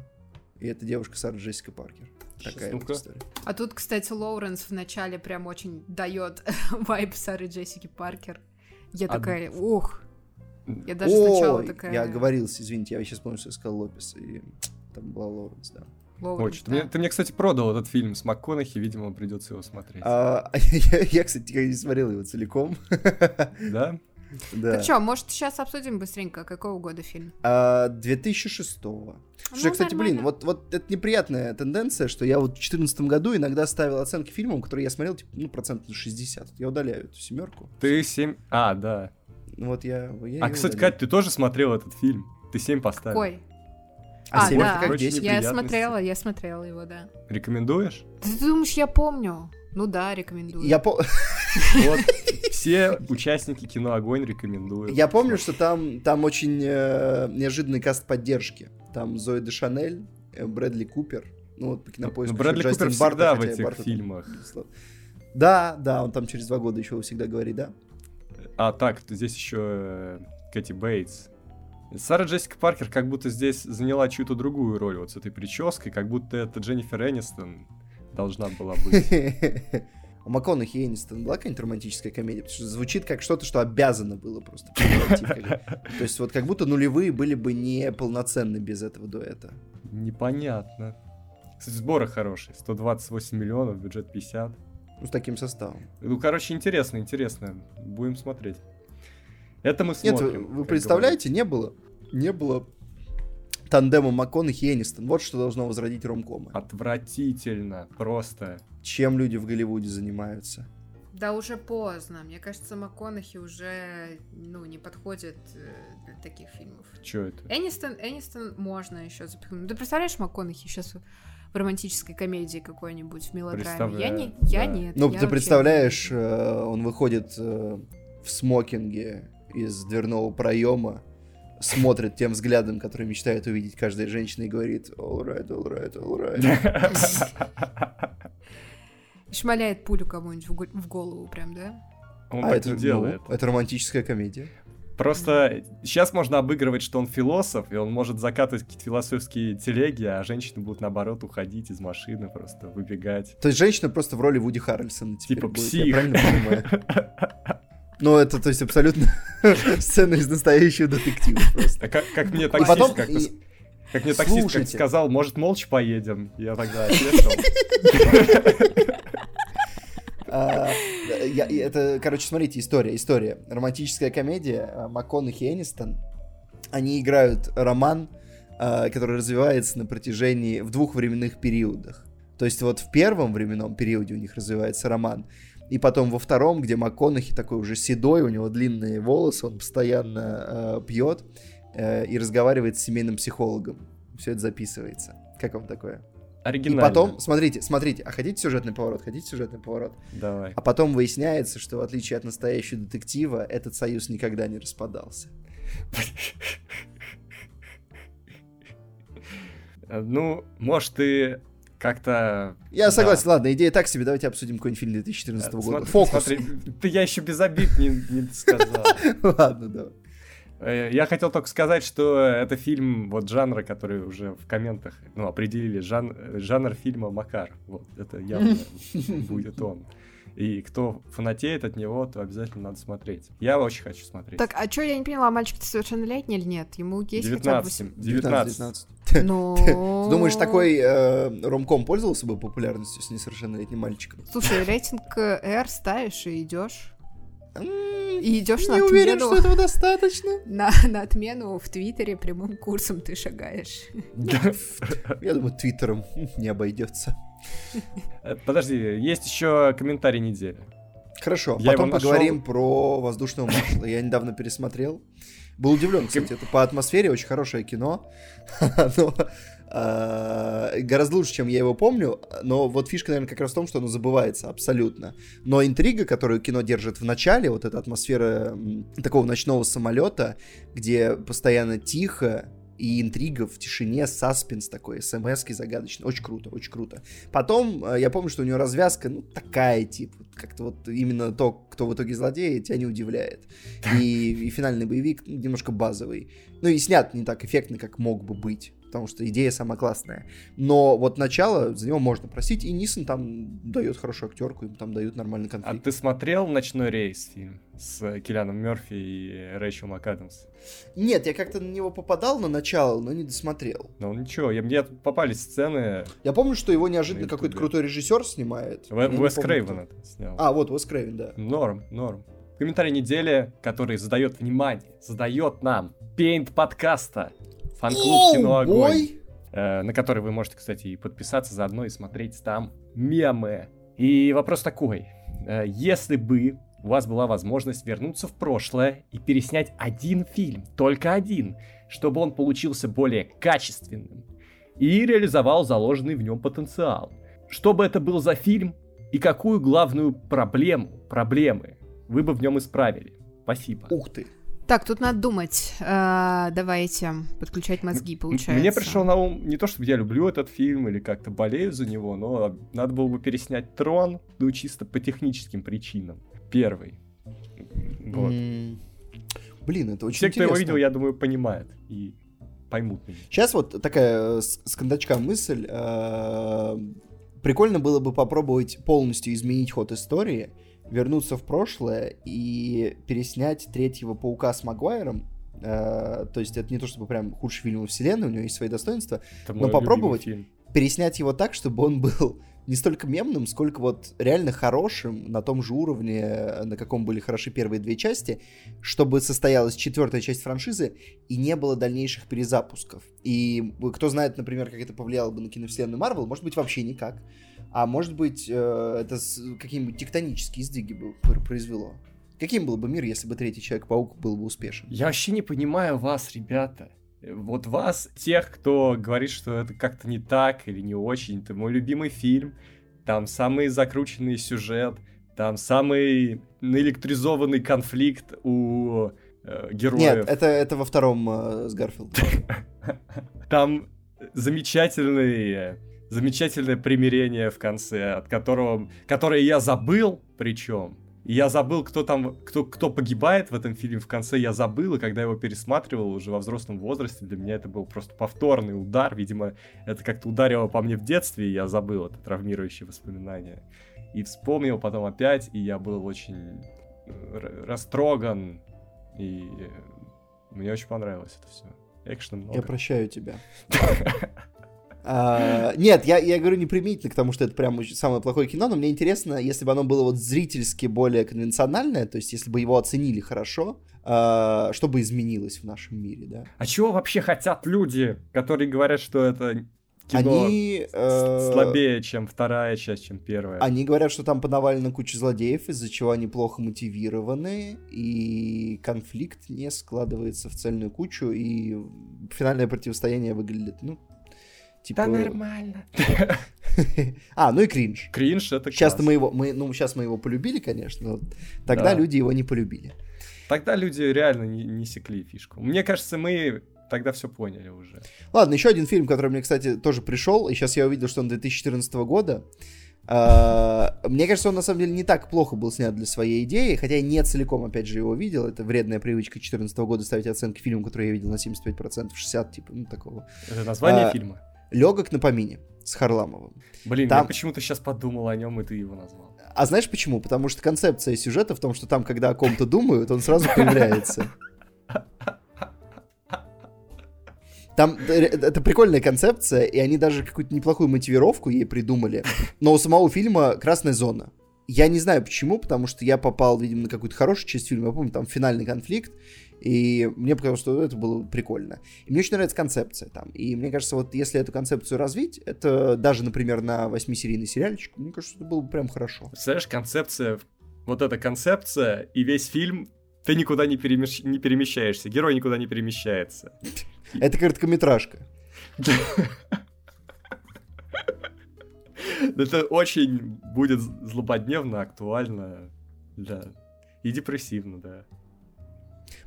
И эта девушка Сара Джессика Паркер. Такая вот история. А тут, кстати, Лоуренс в начале прям очень дает вайб Сары Джессики Паркер. Я А- такая, ух, Я даже сначала Ой, такая... я оговорился, извините, я сейчас помню, что я сказал Лопес, и там была Лоуренс, да. Лоуренс, Очень. Ты, да. мне, ты мне, кстати, продал этот фильм с МакКонахи, видимо, придется его смотреть. А, я, я, кстати, не смотрел его целиком. Да? Да. Так что, может, сейчас обсудим быстренько, какого года фильм? А, 2006-го. Слушай, Ну, кстати, блин, нормально. вот, вот это неприятная тенденция, что я вот в 2014 году иногда ставил оценки фильмам, которые я смотрел, типа, ну, процентов на 60. Я удаляю эту семерку. Ты 7... А, да. Ну, Вот я, я А, кстати, удаляю. Кать, ты тоже смотрел этот фильм? Ты 7 поставил. Какой? А, А, да. как Короче, 10. Я смотрела, я смотрела его, да. Рекомендуешь? Ты думаешь, я помню? Ну да, рекомендую. Я, по- Вот. Все участники кино «Огонь» рекомендуют. я помню, что там, там очень э, неожиданный каст поддержки. Там Зои де Шанель, э, Брэдли Купер. Ну, вот по Ну, кинопоиску. Брэдли еще Купер Джастин Бартон, всегда в этих Бартон- фильмах. Да, да, он там через два года еще всегда говорит, да. А, так, здесь еще э, Кэти Бейтс. Сара Джессика Паркер как будто здесь заняла чью-то другую роль вот с этой прической, как будто это Дженнифер Энистон должна была быть. У МакКонахи и Энистон была какая-нибудь романтическая комедия? Потому что звучит как что-то, что обязано было просто То есть вот как будто нулевые были бы не полноценны без этого дуэта. Непонятно. Кстати, сборы хорошие. 128 миллионов, бюджет 50. Ну, с таким составом. Ну, короче, интересно, интересно. Будем смотреть. Это мы Нет, смотрим. вы, вы представляете, не было, не было тандема МакКонахи и Энистон. Вот что должно возродить ромкомы. Отвратительно, просто. Чем люди в Голливуде занимаются? Да уже поздно. Мне кажется, МакКонахи уже, ну, не подходит э, для таких фильмов. Что это? Энистон, Энистон можно еще запихнуть. Ну, Ты представляешь МакКонахи сейчас в романтической комедии какой-нибудь, в мелодраме? Я, не, я да. нет. Ну, я ты представляешь, не- э, он выходит э, в смокинге из дверного проема, смотрит тем взглядом, который мечтает увидеть каждая женщина и говорит all right, all right, all right. Шмаляет пулю кому-нибудь в, го- в голову прям, да? Он А так это, не ну, делает. это романтическая комедия. Просто сейчас можно обыгрывать, что он философ, и он может закатывать какие-то философские телеги, а женщины будут, наоборот, уходить из машины, просто выбегать. То есть женщина просто в роли Вуди Харрельсона теперь Типа будет, псих. я правильно понимаю? Ну, это, то есть, абсолютно сцена из настоящего детектива просто. А как, как мне таксист потом... как-то и- как мне таксист как Слушайте. сказал, может, молча поедем? Я тогда ответил. а, Это, короче, смотрите, история, история. Романтическая комедия, а, МакКонахи и Энистон. Они играют роман, который развивается на протяжении, в двух временных периодах. То есть вот в первом временном периоде у них развивается роман, и потом во втором, где МакКонахи такой уже седой, у него длинные волосы, он постоянно э, пьет э, и разговаривает с семейным психологом. Все это записывается. Как вам такое? И Оригинально. потом, смотрите, смотрите, а хотите сюжетный поворот? Хотите сюжетный поворот? Давай. А потом выясняется, что в отличие от настоящего детектива, этот союз никогда не распадался. Ну, может, ты как-то... Я Да. согласен, ладно, идея так себе, давайте обсудим какой-нибудь фильм 2014 Э, года. смотри- Фокус. Смотри, ты я еще без обид не, не сказал. Ладно, давай. Э, Я хотел только сказать, что это фильм вот жанра, который уже в комментах ну, определили, жан, э, жанр фильма Макар. Вот, это явно будет он. И кто фанатеет от него, то обязательно надо смотреть. Я очень хочу смотреть. Так, а что, я не поняла, мальчик-то совершеннолетний или нет? Ему есть хотя бы 19. 8... 19. 19. Ну... Ты думаешь, такой э, ромком пользовался бы популярностью с несовершеннолетним мальчиком? Слушай, рейтинг R ставишь и идешь. И идешь на Не уверен, отмену. что этого достаточно. На, на отмену в Твиттере прямым курсом ты шагаешь. Я думаю, твиттером не обойдется. Подожди, есть еще комментарий недели. Хорошо, Я потом его нашел. поговорим про воздушного маршала. Я недавно пересмотрел. Был удивлен, кстати, это по атмосфере очень хорошее кино. Оно, э, гораздо лучше, чем я его помню. Но вот фишка, наверное, как раз в том, что оно забывается абсолютно. Но интрига, которую кино держит в начале, вот эта атмосфера такого ночного самолета, где постоянно тихо, и интрига в тишине, саспенс такой, смс загадочный. Очень круто, очень круто. Потом, э, я помню, что у него развязка, ну, такая, типа, как-то вот именно то, кто в итоге злодей, тебя не удивляет. И, и финальный боевик ну, немножко базовый. Ну, и снят не так эффектно, как мог бы быть. Потому что идея самая классная. Но вот начало, за него можно простить, и Нисон там дает хорошую актерку, им там дают нормальный А конфликт. ты смотрел «Ночной рейс» фильм с Киллианом Мерфи и Рэйчел МакАдамс? Нет, я как-то на него попадал на начало, но не досмотрел. Ну ничего, я, мне попались сцены. Я помню, что его неожиданно какой-то крутой режиссер снимает. Не Уэс Крейвен это снял. А, вот, Уэс Крейвен, да. Норм, норм. Комментарий недели, который задает внимание, задает нам пейнт подкаста. Фан-клуб кино огонь. э, на который вы можете, кстати, и подписаться заодно и смотреть там мемы. И вопрос такой. э, Если бы у вас была возможность вернуться в прошлое и переснять один фильм, только один, чтобы он получился более качественным и реализовал заложенный в нем потенциал. Что бы это был за фильм и какую главную проблему, проблемы вы бы в нем исправили? Спасибо. Ух ты. Так, тут надо думать. А, давайте подключать мозги, получается. Мне пришел на ум не то, чтобы я люблю этот фильм или как-то болею за него, но надо было бы переснять Трон, ну чисто по техническим причинам. Первый. Вот. М, Блин, это очень Все, кто его интересно. видел, я думаю, понимают и поймут меня. Сейчас вот такая э, с, кондачка мысль. э, Прикольно было бы попробовать полностью изменить ход истории, вернуться в прошлое и переснять третьего паука с Магуайром. Э, То есть это не то чтобы прям худший фильм вселенной, у него есть свои достоинства. Это Но попробовать? Переснять его так, чтобы он был не столько мемным, сколько вот реально хорошим, на том же уровне, на каком были хороши первые две части, чтобы состоялась четвертая часть франшизы и не было дальнейших перезапусков. И кто знает, например, как это повлияло бы на киновселенную Марвел, может быть, вообще никак. А может быть, э, это какие-нибудь тектонические сдвиги бы пр- произвело. Каким был бы мир, если бы третий Человек-паук был бы успешен? Я вообще не понимаю вас, ребята. Э, Вот вас, тех, кто говорит, что это как-то не так или не очень, это мой любимый фильм, там самый закрученный сюжет, там самый наэлектризованный конфликт у э, героев. Нет, это, это во втором э, с Гарфилдом. Там замечательный, замечательное примирение в конце, от которого, которое я забыл, причем. Я забыл, кто там, кто, кто погибает в этом фильме в конце, я забыл, и когда его пересматривал уже во взрослом возрасте, для меня это был просто повторный удар, видимо, это как-то ударило по мне в детстве, и я забыл это травмирующее воспоминание. И вспомнил потом опять, и я был очень э, растроган, и э, мне очень понравилось это все. Экшена много. Я прощаю тебя. А, Нет, я, я говорю неприменительно к тому, что это прям самое плохое кино, но мне интересно, если бы оно было вот зрительски более конвенциональное, то есть если бы его оценили хорошо, а, что бы изменилось в нашем мире, да? А чего вообще хотят люди, которые говорят, что это кино Они... э, слабее, чем вторая часть, чем первая? Они говорят, что там понавалена куча злодеев, из-за чего они плохо мотивированы, и конфликт не складывается в цельную кучу, и финальное противостояние выглядит, ну, типа... нормально. А, ну и кринж. Кринж это Сейчас мы его, мы, ну, сейчас мы его полюбили, конечно, но тогда Да. люди его не полюбили. Тогда люди реально не, не секли фишку. Мне кажется, мы тогда все поняли уже. Ладно, еще один фильм, который мне, кстати, тоже пришел, и сейчас я увидел, что он 2014 года. А, Мне кажется, он на самом деле не так плохо был снят для своей идеи, хотя я не целиком, опять же, его видел. Это вредная привычка 2014 года ставить оценки фильму, который я видел на 75%, 60%, типа, ну, такого. Это название А, фильма. Легок на помине с Харламовым. Блин, там- я почему-то сейчас подумал о нем, и ты его назвал. А знаешь почему? Потому что концепция сюжета в том, что там, когда о ком-то думают, он сразу появляется. Там э, это прикольная концепция, и они даже какую-то неплохую мотивировку ей придумали. Но у самого фильма красная зона. Я не знаю почему, потому что я попал, видимо, на какую-то хорошую часть фильма. Я помню, там финальный конфликт, и мне показалось, что это было прикольно. И мне очень нравится концепция там. И мне кажется, вот если эту концепцию развить, это даже, например, на восьмисерийный сериальчик, мне кажется, это было бы прям хорошо. Представляешь, концепция, вот эта концепция, и весь фильм, ты никуда не, перемещ- не перемещаешься, герой никуда не перемещается. Это короткометражка. Это очень будет злободневно, актуально, да. И депрессивно, да.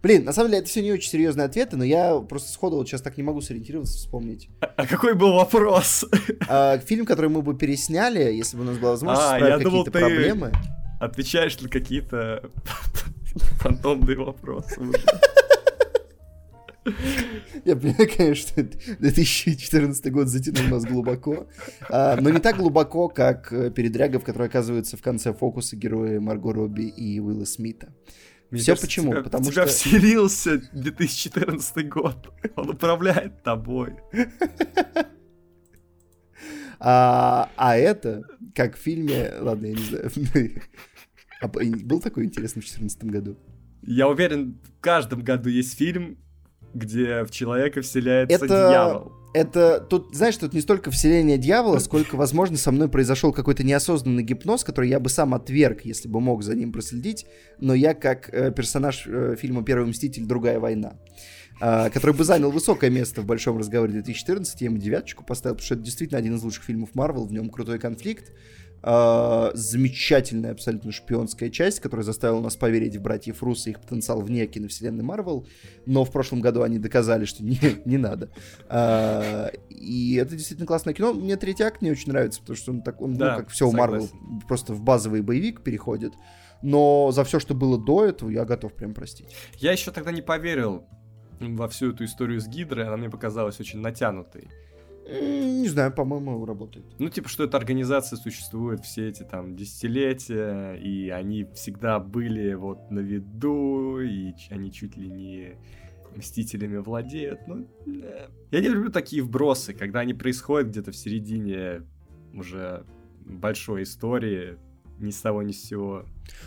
Блин, на самом деле это все не очень серьезные ответы, но я просто сходу вот сейчас так не могу сориентироваться, вспомнить. А, а какой был вопрос? А, фильм, который мы бы пересняли, если бы у нас была возможность А, я думал, какие-то ты- проблемы. Отвечаешь на какие-то фантомные вопросы уже. Я понимаю, конечно, 2014 год затянул нас глубоко, а, но не так глубоко, как э, передряга, в которой оказываются в конце фокуса герои Марго Робби и Уилла Смита. Мне Все кажется, почему? тебя- Потому тебя что- вселился 2014 год. Он управляет тобой. А, а это, как в фильме... Ладно, я не знаю. А был такой интересный в 2014 году? Я уверен, в каждом году есть фильм, где в человека вселяется Это- дьявол. Это тут, знаешь, тут не столько вселение дьявола, сколько, возможно, со мной произошел какой-то неосознанный гипноз, который я бы сам отверг, если бы мог за ним проследить, но я как э, персонаж э, фильма «Первый мститель. Другая война», э, который бы занял высокое место в большом разговоре 2014, я ему девяточку поставил, потому что это действительно один из лучших фильмов Марвел, в нем крутой конфликт, э, замечательная абсолютно шпионская часть, которая заставила нас поверить в братьев Руссо и их потенциал вне киновселенной Марвел, но в прошлом году они доказали, что не, не надо. А, и это действительно классное кино. Мне третий акт не очень нравится, потому что он так, он, ну, Да, как все у Марвел, просто в базовый боевик переходит. Но за все, что было до этого, я готов прям простить. Я еще тогда не поверил во всю эту историю с Гидрой, она мне показалась очень натянутой. Не знаю, по-моему, работает. Ну, типа, что эта организация существует все эти там десятилетия, и они всегда были вот на виду, и они чуть ли не мстителями владеют. Ну, э. я не люблю такие вбросы, когда они происходят где-то в середине уже большой истории, ни с того ни с сего.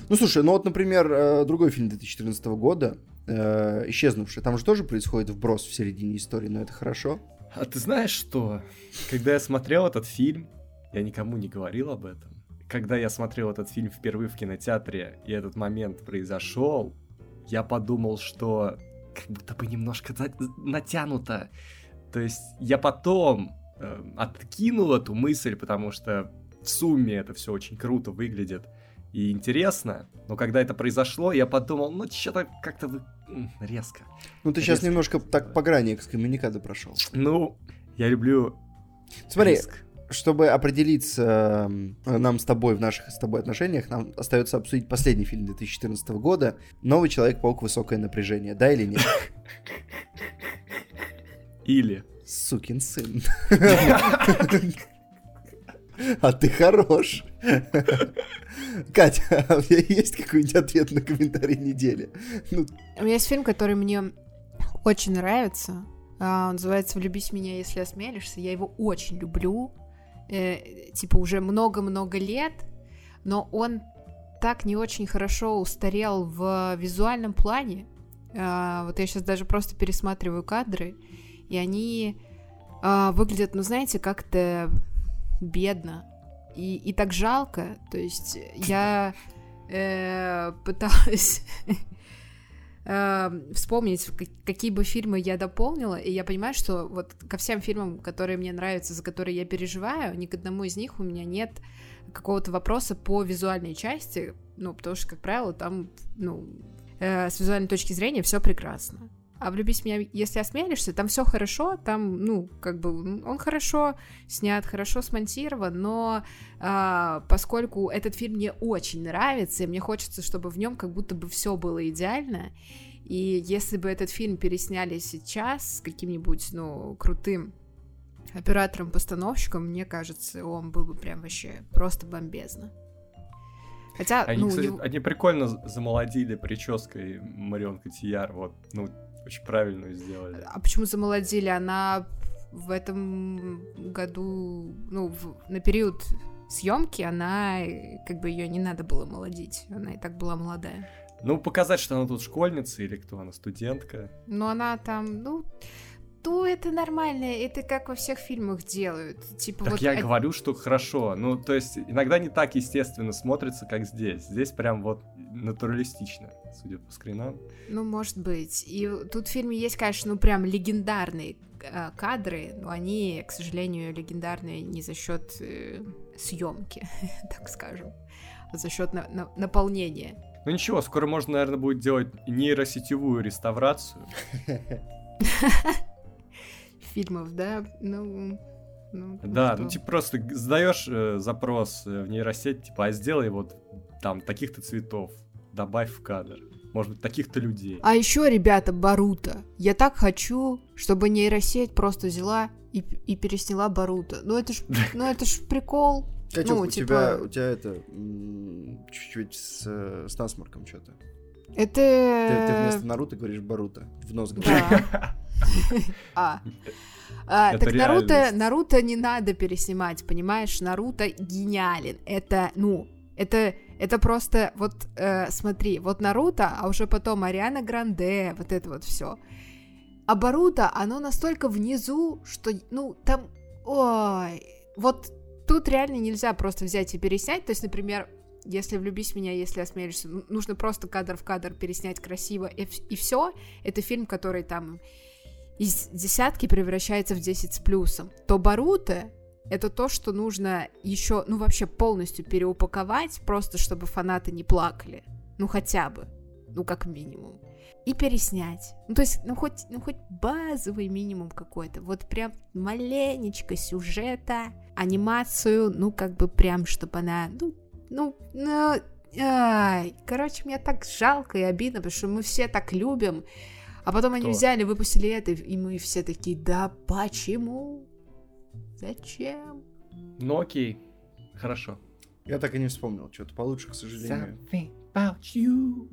Ну, слушай, ну вот, например, э, другой фильм 2014 года, э, «Исчезнувший», там же тоже происходит вброс в середине истории, но это хорошо. А ты знаешь что? Когда я смотрел этот фильм, я никому не говорил об этом. Когда я смотрел этот фильм впервые в кинотеатре, и этот момент произошел, я подумал, что как будто бы немножко натянуто. То есть я потом э, откинул эту мысль, потому что в сумме это все очень круто выглядит и интересно. Но когда это произошло, я подумал, ну что-то как-то вы- резко. Ну, ты сейчас Резко. немножко так по грани экскоммуникада прошел. Ну, я люблю Смотри, риск. чтобы определиться эм, нам с тобой в наших с тобой отношениях, нам остается обсудить последний фильм 2014 года «Новый Человек-паук. Высокое напряжение». Да или нет? Или Сукин сын. А ты хорош. Катя, а у тебя есть какой-нибудь ответ на комментарий недели? Ну, У меня есть фильм, который мне очень нравится. А, Он называется «Влюбись меня, если осмелишься». Я его очень люблю. Э, типа уже много-много лет. Но он так не очень хорошо устарел в визуальном плане. А, Вот я сейчас даже просто пересматриваю кадры. И они а, выглядят, ну знаете, как-то бедно. И, и так жалко. То есть я э, пыталась э, вспомнить, какие бы фильмы я дополнила, и я понимаю, что вот ко всем фильмам, которые мне нравятся, за которые я переживаю, ни к одному из них у меня нет какого-то вопроса по визуальной части, ну, потому что, как правило, там, ну, э, с визуальной точки зрения все прекрасно. А влюбись в меня, если осмелишься, там все хорошо, там, ну, как бы, он хорошо снят, хорошо смонтирован, но а, поскольку этот фильм мне очень нравится, и мне хочется, чтобы в нем как будто бы все было идеально, и если бы этот фильм пересняли сейчас с каким-нибудь, ну, крутым оператором-постановщиком, мне кажется, он был бы прям вообще просто бомбезно. Хотя, Они, ну, кстати, него- они прикольно замолодили прической Марион Котияр, вот, ну, очень правильную сделали. А почему замолодили? Она в этом году, ну, в- на период съемки, она, как бы ее не надо было молодить. Она и так была молодая. Ну, показать, что она тут школьница или кто она, студентка. Но она там, ну, то это нормально, это как во всех фильмах делают. Типа Так вот... я од- говорю, что хорошо. Ну, то есть, иногда не так естественно смотрится, как здесь. Здесь прям вот натуралистично, судя по скринам. Ну, может быть. И тут в фильме есть, конечно, ну, прям легендарные э, кадры, но они, к сожалению, легендарные не за счет съемки, так скажем, а за счет наполнения. Ну ничего, скоро можно, наверное, будет делать нейросетевую реставрацию. фильмов, да? Ну, ну, Да, что? ну типа просто задаешь э, запрос э, в нейросеть, типа, а сделай вот там таких-то цветов, добавь в кадр. может быть, таких-то людей. А еще, ребята, Барута. Я так хочу, чтобы нейросеть просто взяла и, и пересняла Барута. Ну это ж, ну это ж прикол. Катюк, Ну, у типа- тебя, у тебя это, чуть-чуть с, э, с насморком что-то. Это... Ты, ты вместо Наруто говоришь Баруто. В нос говоришь. Да. А. А, так Наруто, реальность. Наруто не надо переснимать, понимаешь? Наруто гениален. Это, ну, это, это просто, вот э, смотри, вот Наруто, а уже потом Ариана Гранде, вот это вот все. А Баруто, оно настолько внизу, что, ну, там, ой, вот тут реально нельзя просто взять и переснять. То есть, например, если влюбись в меня, если осмелишься, ну, нужно просто кадр в кадр переснять красиво, и, все. Это фильм, который там из десятки превращается в 10 с плюсом. То Баруто это то, что нужно еще, ну вообще полностью переупаковать, просто чтобы фанаты не плакали. Ну хотя бы. Ну как минимум. И переснять. Ну то есть, ну хоть, ну хоть базовый минимум какой-то. Вот прям маленечко сюжета, анимацию, ну как бы прям, чтобы она, ну, ну, ну, ай, короче, мне так жалко и обидно, потому что мы все так любим, а потом они Кто? взяли, выпустили это, и мы все такие, да почему? Зачем? Ну окей, хорошо. Я так и не вспомнил. Что-то получше, к сожалению. Something about you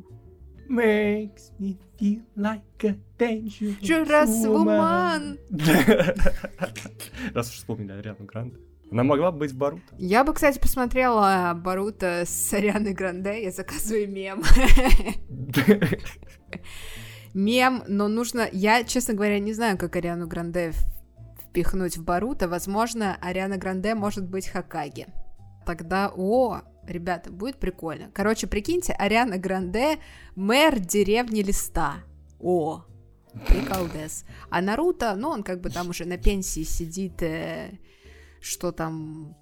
makes me feel like a dangerous Журас woman. Раз уж вспомнили Ариану Гранде. Она могла бы быть Баруто. Я бы, кстати, посмотрела Баруто с Арианой Гранде, я заказываю мем. Мем, но нужно... Я, честно говоря, не знаю, как Ариану Гранде впихнуть в Баруто. Возможно, Ариана Гранде может быть Хакаги. Тогда, о, ребята, будет прикольно. Короче, прикиньте, Ариана Гранде мэр деревни Листа. О, приколдес. А Наруто, ну, он как бы там уже на пенсии сидит, э, что там...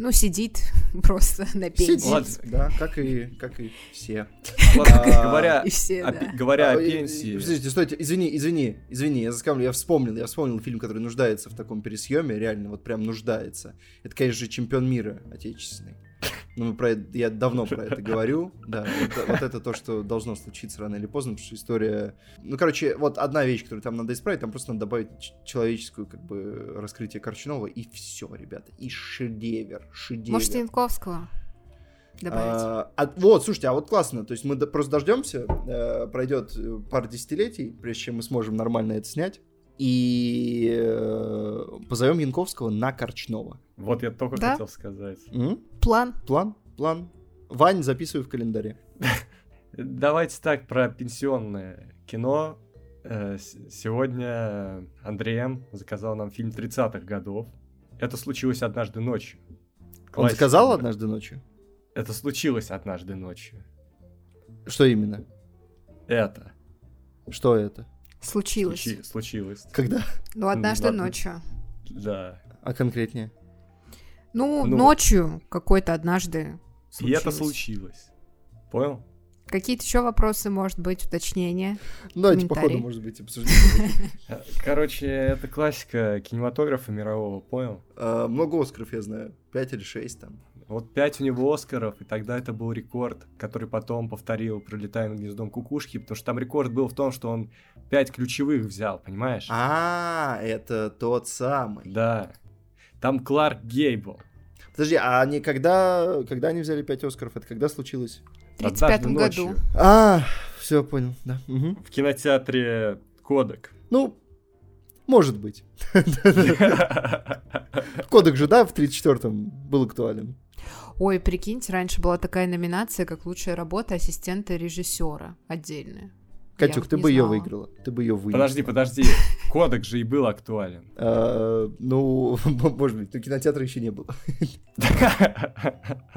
Ну, сидит просто на пенсии. Сидит, Ладно. да, как и, как и все. Ладно, А, говоря, И все, о да. пе- говоря о А, пенсии. Подождите, стойте, извини, извини, извини, я заскамлю, я вспомнил, я вспомнил фильм, который нуждается в таком пересъеме, реально, вот прям нуждается. Это, конечно же, чемпион мира отечественный. Ну, про это- я давно про это говорю, да, вот, вот это то, что должно случиться рано или поздно, потому что история... Ну, короче, вот одна вещь, которую там надо исправить, там просто надо добавить человеческую, как бы, раскрытие Корчунова, и все, ребята, и шедевр, шедевр. Может, Янковского добавить? А, а- вот, слушайте, а вот классно. То есть мы до- просто дождемся, э, пройдет э, пара десятилетий, прежде чем мы сможем нормально это снять. И э, позовем Янковского на Корчнова. Вот я только Да? хотел сказать. М? План. План? План? Вань, записывай в календаре. Давайте так, про пенсионное кино. Э, Сегодня Андрей М. заказал нам фильм 30-х годов. Это случилось однажды ночью. Он Классика. заказал однажды ночью? Это случилось однажды ночью. Что именно? Это Что это? Случилось. случи- случилось. Когда? Ну, однажды ночью. Да. А конкретнее? Ну, Ну. ночью какой-то однажды И это случилось. случилось. Понял? Какие-то еще вопросы, может быть, уточнения? Ну, давайте по Комментарий. ходу, может быть, обсуждение. Э, Короче, это классика кинематографа мирового, понял? А, Много Оскаров, я знаю. Пять или шесть там. Вот пять у него Оскаров, и тогда это был рекорд, который потом повторил «Пролетая над гнездом кукушки», потому что там рекорд был в том, что он пять ключевых взял, понимаешь? А, это тот самый. Да. Там Кларк Гейбл. Подожди, а они когда, когда они взяли пять Оскаров? Это когда случилось? В 35 Однажды году. ночью А, все понял, да. мгм. В кинотеатре Кодек. Ну, может быть. Кодек же, да, в 34-м был актуален. Ой, прикиньте, раньше была такая номинация, как лучшая работа ассистента режиссера отдельная. Катюк, Я ты бы ее выиграла. Ты бы ее выиграла. Подожди, подожди. Кодек же и был актуален. А, ну, может быть, но кинотеатра еще не было.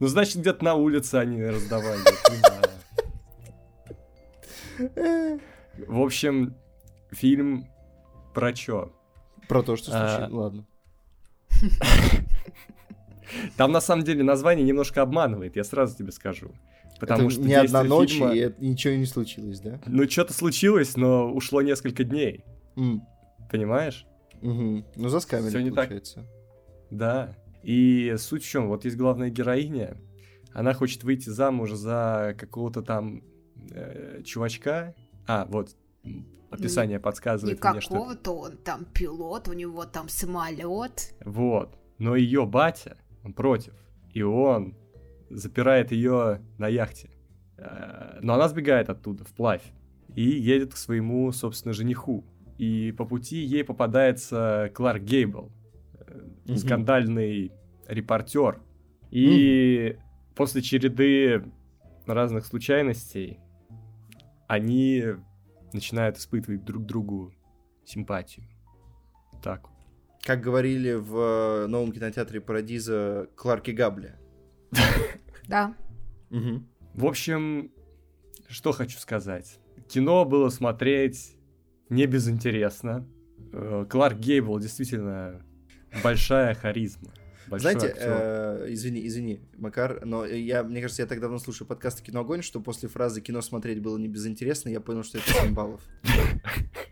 Ну, значит, где-то на улице они раздавали. В общем, фильм про чё? Про то, что А. случилось. Ладно. Там на самом деле название немножко обманывает, я сразу тебе скажу. Потому Это что не одна ночь, фильма- и это- ничего не случилось, да? Ну, что-то случилось, но ушло несколько дней. М, Понимаешь? мгм. Ну, заскамили, Всё не так. получается. Да. И суть в чем? Вот есть главная героиня. она хочет выйти замуж за какого-то там э, чувачка. А, вот, описание подсказывает Не мне, что... какого-то он там пилот, у него там самолет. Вот. Но ее батя, он против. И он запирает ее на яхте. Э, Но она сбегает оттуда, вплавь. И едет к своему, собственно, жениху. И по пути ей попадается Кларк Гейбл, Мгм. скандальный репортер. И после череды разных случайностей они начинают испытывать друг другу симпатию. Так вот. Как говорили в э, новом кинотеатре Парадиза Кларки Габли. Да. В общем, что хочу сказать. Кино было смотреть не безинтересно. Э, Кларк Гейбл действительно большая харизма. Большой Знаете, э, извини, извини, Макар, но я, мне кажется, я так давно слушаю подкасты «Кино Огонь», что после фразы «кино смотреть было не безинтересно», я понял, что это 7 баллов.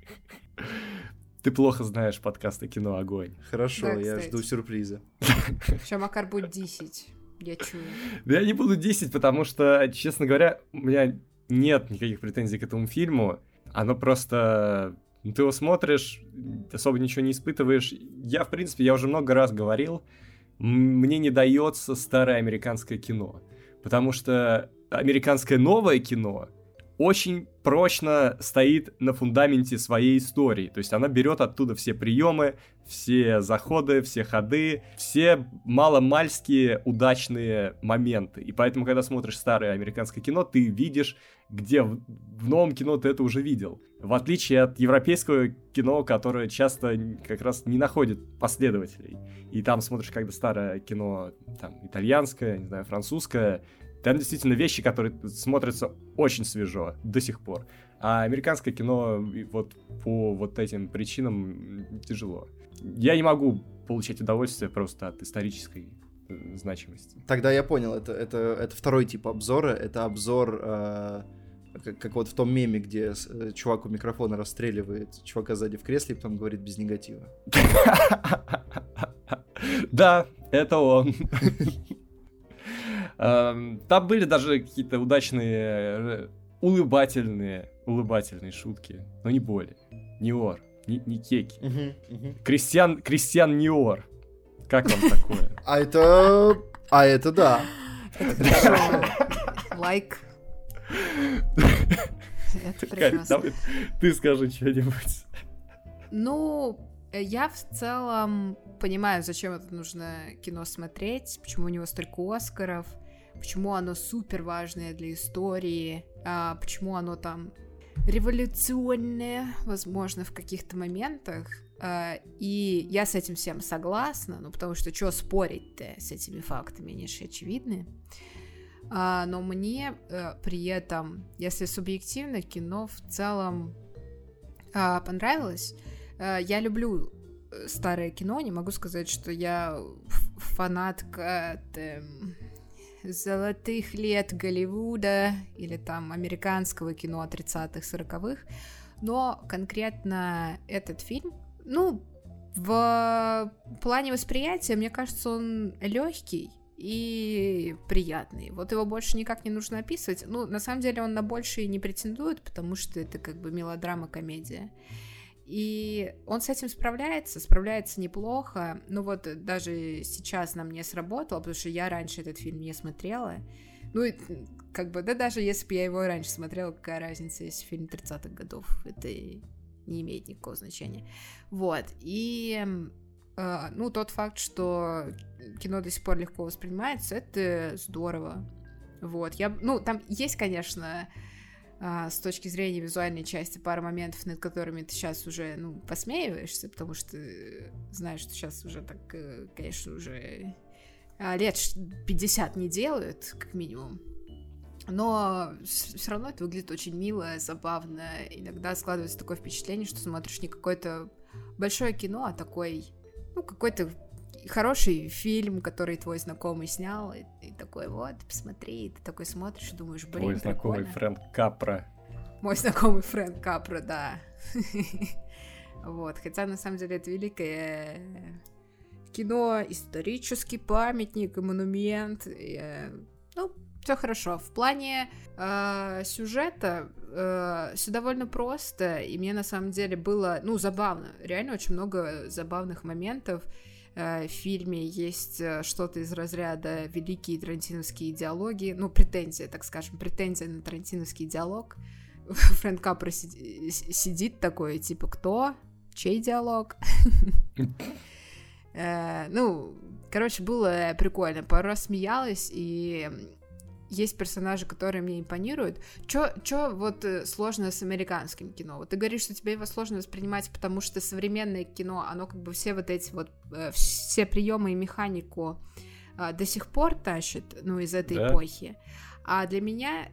Ты плохо знаешь подкасты «Кино Огонь». Хорошо, Да, я жду сюрприза. Сейчас Макар будет 10. Я чую. Да я не буду 10, потому что, честно говоря, у меня нет никаких претензий к этому фильму. Оно просто... ну, Ты его смотришь, особо ничего не испытываешь. Я, в принципе, я уже много раз говорил, мне не дается старое американское кино. Потому что американское новое кино очень прочно стоит на фундаменте своей истории. То есть она берет оттуда все приемы, все заходы, все ходы, все маломальские удачные моменты. И поэтому, когда смотришь старое американское кино, ты видишь, где в, в новом кино ты это уже видел. В отличие от европейского кино, которое часто как раз не находит последователей. И там смотришь, когда старое кино, там, итальянское, не знаю, французское, там действительно вещи, которые смотрятся очень свежо до сих пор. А американское кино вот по вот этим причинам тяжело. Я не могу получать удовольствие просто от исторической э, значимости. Тогда я понял, это, это, это второй тип обзора, это обзор, э, как, как вот в том меме, где э, чувак у микрофона расстреливает чувака сзади в кресле и потом говорит без негатива. Да, это он. Эм, Там были даже какие-то удачные, э, улыбательные, улыбательные шутки, но не более. Ниор, не, не кеки. Кристиан, Кристиан Ниор. Как вам такое? А это... А это да. Лайк. Это прекрасно. ты скажи что-нибудь. Ну, э, я в целом понимаю, зачем это нужно кино смотреть, почему у него столько Оскаров, почему оно супер важное для истории, а, почему оно там революционное, возможно, в каких-то моментах. А, и я с этим всем согласна, ну потому что что спорить-то с этими фактами, они же очевидны. А, но мне э, при этом, если субъективно, кино в целом а, понравилось. Э, Я люблю э, старое кино, не могу сказать, что я фанатка эм, золотых лет Голливуда или там американского кино 30-х, 40-х, но конкретно этот фильм, ну, в плане восприятия, мне кажется, он легкий и приятный. Вот его больше никак не нужно описывать. Ну, на самом деле он на большее не претендует, потому что это как бы мелодрама-комедия. И он с этим справляется, справляется неплохо. Ну вот даже сейчас нам не сработало, потому что я раньше этот фильм не смотрела. Ну, как бы, да даже если бы я его раньше смотрела, какая разница, если фильм 30-х годов, это не имеет никакого значения. Вот, и, э, ну, тот факт, что кино до сих пор легко воспринимается, это здорово. Вот, я, ну, там есть, конечно, а, с точки зрения визуальной части пара моментов, над которыми ты сейчас уже, ну, посмеиваешься, потому что э, знаешь, что сейчас уже так, э, конечно, уже а, лет ш- 50 не делают, как минимум. Но все равно это выглядит очень мило, забавно. Иногда складывается такое впечатление, что смотришь не какое-то большое кино, а такой, ну, какой-то хороший фильм, который твой знакомый снял, и, и такой, вот, посмотри, и ты такой смотришь и думаешь, блин, Твой знакомый прикольно. Фрэнк Капра. Мой знакомый Фрэнк Капра, да. Вот, хотя на самом деле это великое кино, исторический памятник и монумент. И, э, ну, все хорошо. В плане э, сюжета э, все довольно просто, и мне на самом деле было, ну, забавно. Реально очень много забавных моментов. Э, фильме есть э, что-то из разряда великие тарантиновские диалоги, ну, претензия, так скажем, претензия на тарантиновский диалог. Фрэнк Капра сидит такой, типа, кто? Чей диалог? Э, ну, короче, было прикольно. Пару раз смеялась, и есть персонажи, которые мне импонируют. Чё, чё вот э, сложно с американским кино? Вот ты говоришь, что тебе его сложно воспринимать, потому что современное кино, оно как бы все вот эти вот, э, все приемы и механику э, до сих пор тащит, ну, из этой да. эпохи. А для меня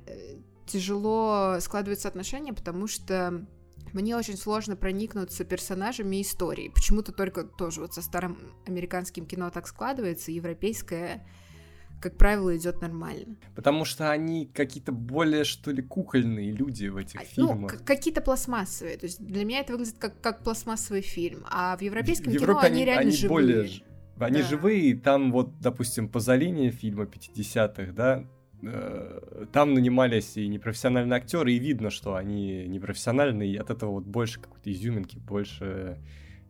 тяжело складываются отношения, потому что мне очень сложно проникнуться персонажами истории. Почему-то только тоже вот со старым американским кино так складывается, европейское как правило, идет нормально. Потому что они какие-то более, что ли, кукольные люди в этих а, ну, фильмах. Ну, какие-то пластмассовые. То есть для меня это выглядит как, как пластмассовый фильм. А в европейском в кино они, они реально они живые. Более, они да. живые, и там вот, допустим, по линии фильма 50-х, да, э, там нанимались и непрофессиональные актеры, и видно, что они непрофессиональные, и от этого вот больше какой-то изюминки, больше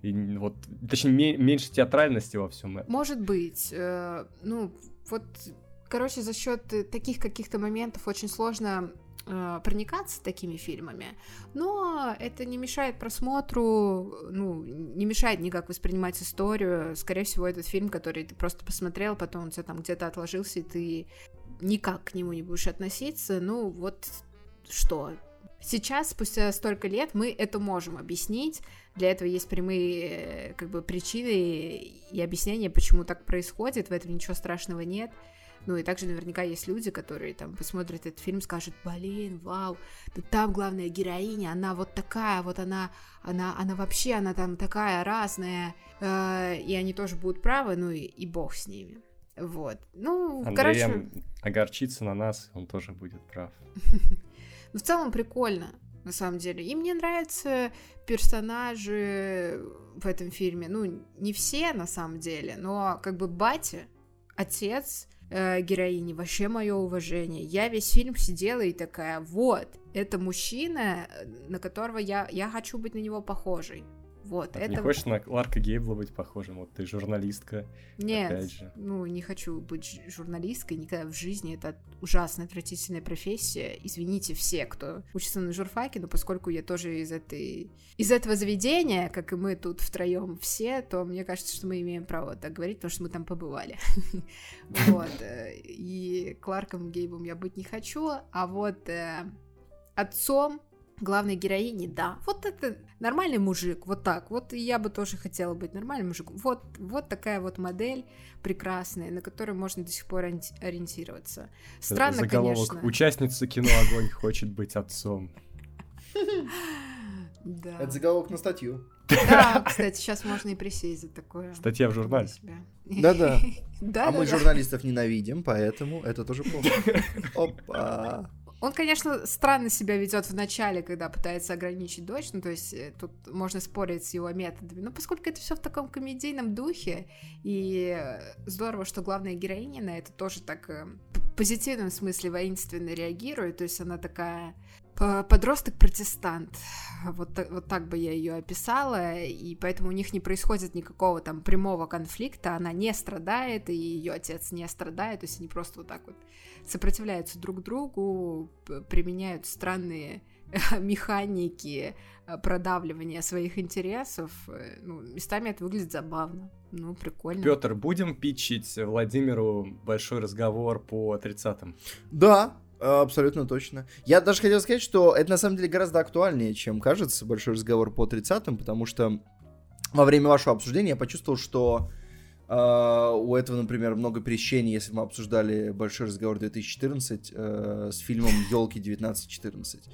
и вот, точнее, меньше театральности во всем этом. Может быть. Э, ну, вот, короче, за счет таких каких-то моментов очень сложно э, проникаться такими фильмами, но это не мешает просмотру, ну, не мешает никак воспринимать историю. Скорее всего, этот фильм, который ты просто посмотрел, потом он тебя там где-то отложился, и ты никак к нему не будешь относиться. Ну, вот что. Сейчас, спустя столько лет, мы это можем объяснить. Для этого есть прямые э, как бы причины и объяснения, почему так происходит. В этом ничего страшного нет. Ну и также наверняка есть люди, которые там посмотрят этот фильм, скажут, блин, вау, да там главная героиня, она вот такая, вот она, она, она вообще, она там такая разная, э, и они тоже будут правы, ну и, и бог с ними. Вот. Ну, Андреем короче... огорчится на нас, он тоже будет прав. В целом прикольно, на самом деле. И мне нравятся персонажи в этом фильме. Ну, не все, на самом деле, но как бы батя, отец э, героини, вообще мое уважение. Я весь фильм сидела и такая, вот, это мужчина, э, на которого я, я хочу быть на него похожей. Вот, а это... Не хочешь на Ларка Гейбла быть похожим? Вот ты журналистка. Нет, опять же. ну не хочу быть журналисткой никогда в жизни. Это ужасная, отвратительная профессия. Извините все, кто учится на журфаке, но поскольку я тоже из этой из этого заведения, как и мы тут втроем все, то мне кажется, что мы имеем право так говорить, потому что мы там побывали. Вот. Э, и Кларком Гейбом я быть не хочу, а вот э, отцом главной героини, да, вот это нормальный мужик, вот так, вот я бы тоже хотела быть нормальным мужиком, вот, вот такая вот модель прекрасная, на которую можно до сих пор ориентироваться. Странно, Заголовок. конечно. Участница кино «Огонь» хочет быть отцом. Да. Это заголовок на статью. Да, кстати, сейчас можно и присесть за такое. Статья в журнале. Да-да. А мы журналистов ненавидим, поэтому это тоже плохо. Опа. Он, конечно, странно себя ведет в начале, когда пытается ограничить дочь, ну, то есть э, тут можно спорить с его методами, но поскольку это все в таком комедийном духе, и здорово, что главная героиня на это тоже так э, в позитивном смысле воинственно реагирует, то есть она такая подросток-протестант. Вот, вот так бы я ее описала, и поэтому у них не происходит никакого там прямого конфликта, она не страдает, и ее отец не страдает, то есть они просто вот так вот сопротивляются друг другу, применяют странные механики э, продавливания своих интересов. Э, ну, местами это выглядит забавно. Ну, прикольно. Петр, будем питчить Владимиру большой разговор по 30-м? Да, Абсолютно точно. Я даже хотел сказать, что это на самом деле гораздо актуальнее, чем кажется большой разговор по 30-м, потому что во время вашего обсуждения я почувствовал, что э, у этого, например, много пересечений, если мы обсуждали большой разговор 2014 э, с фильмом Елки 1914.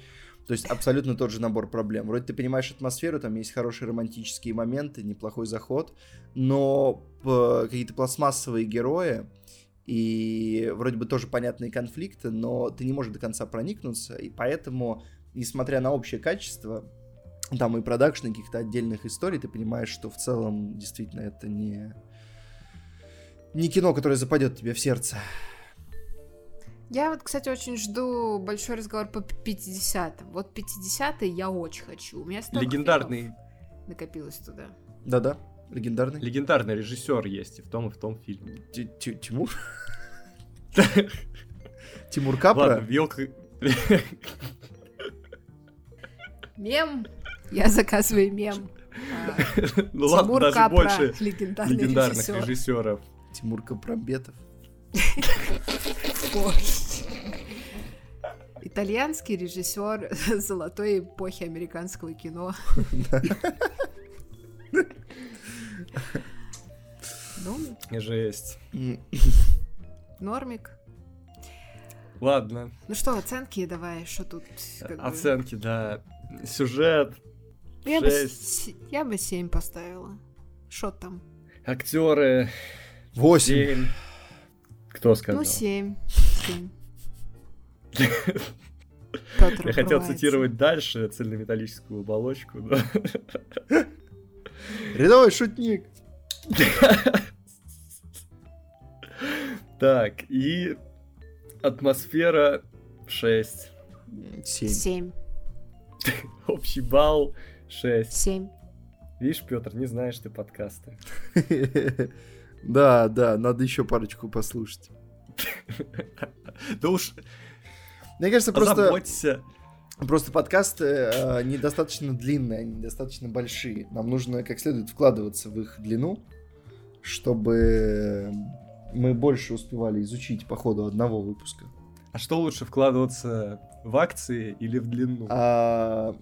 То есть абсолютно тот же набор проблем. Вроде ты понимаешь атмосферу, там есть хорошие романтические моменты, неплохой заход, но какие-то пластмассовые герои, и вроде бы тоже понятные конфликты, но ты не можешь до конца проникнуться, и поэтому, несмотря на общее качество, там и продакшн каких-то отдельных историй, ты понимаешь, что в целом действительно это не, не кино, которое западет тебе в сердце. Я вот, кстати, очень жду большой разговор по 50-м. Вот 50-й я очень хочу. У меня столько Легендарный, накопилось туда. Да-да, легендарный. легендарный режиссер есть и в том, и в том фильме. Ти- Ти- Тимур? Тимур Капра? Ладно, вилка... Мем. Я заказываю мем. А, Ну ладно, Тимур даже Капра, больше легендарных режиссер. режиссеров. Тимур Капрамбетов. Боже. Итальянский режиссер золотой эпохи американского кино. Ну, Жесть. Нормик. Ладно, Ну что, оценки давай, что тут? как бы? оценки, да. Сюжет, Я бы, шесть. с- я бы 7 поставила. Что там? актеры, Восемь. семь. Кто сказал? Ну, 7. 7. Петр Я хотел цитировать дальше цельнометаллическую оболочку, но... Рядовой шутник. Так, и атмосфера 6. Семь. 7. Общий балл 6. 7. Видишь, Петр, не знаешь ты подкасты. Да, да, надо еще парочку послушать. Да уж, Мне кажется, просто, просто подкасты э, недостаточно длинные, они недостаточно большие. Нам нужно как следует вкладываться в их длину, чтобы мы больше успевали изучить по ходу одного выпуска. А что лучше, вкладываться в акции или в длину? А,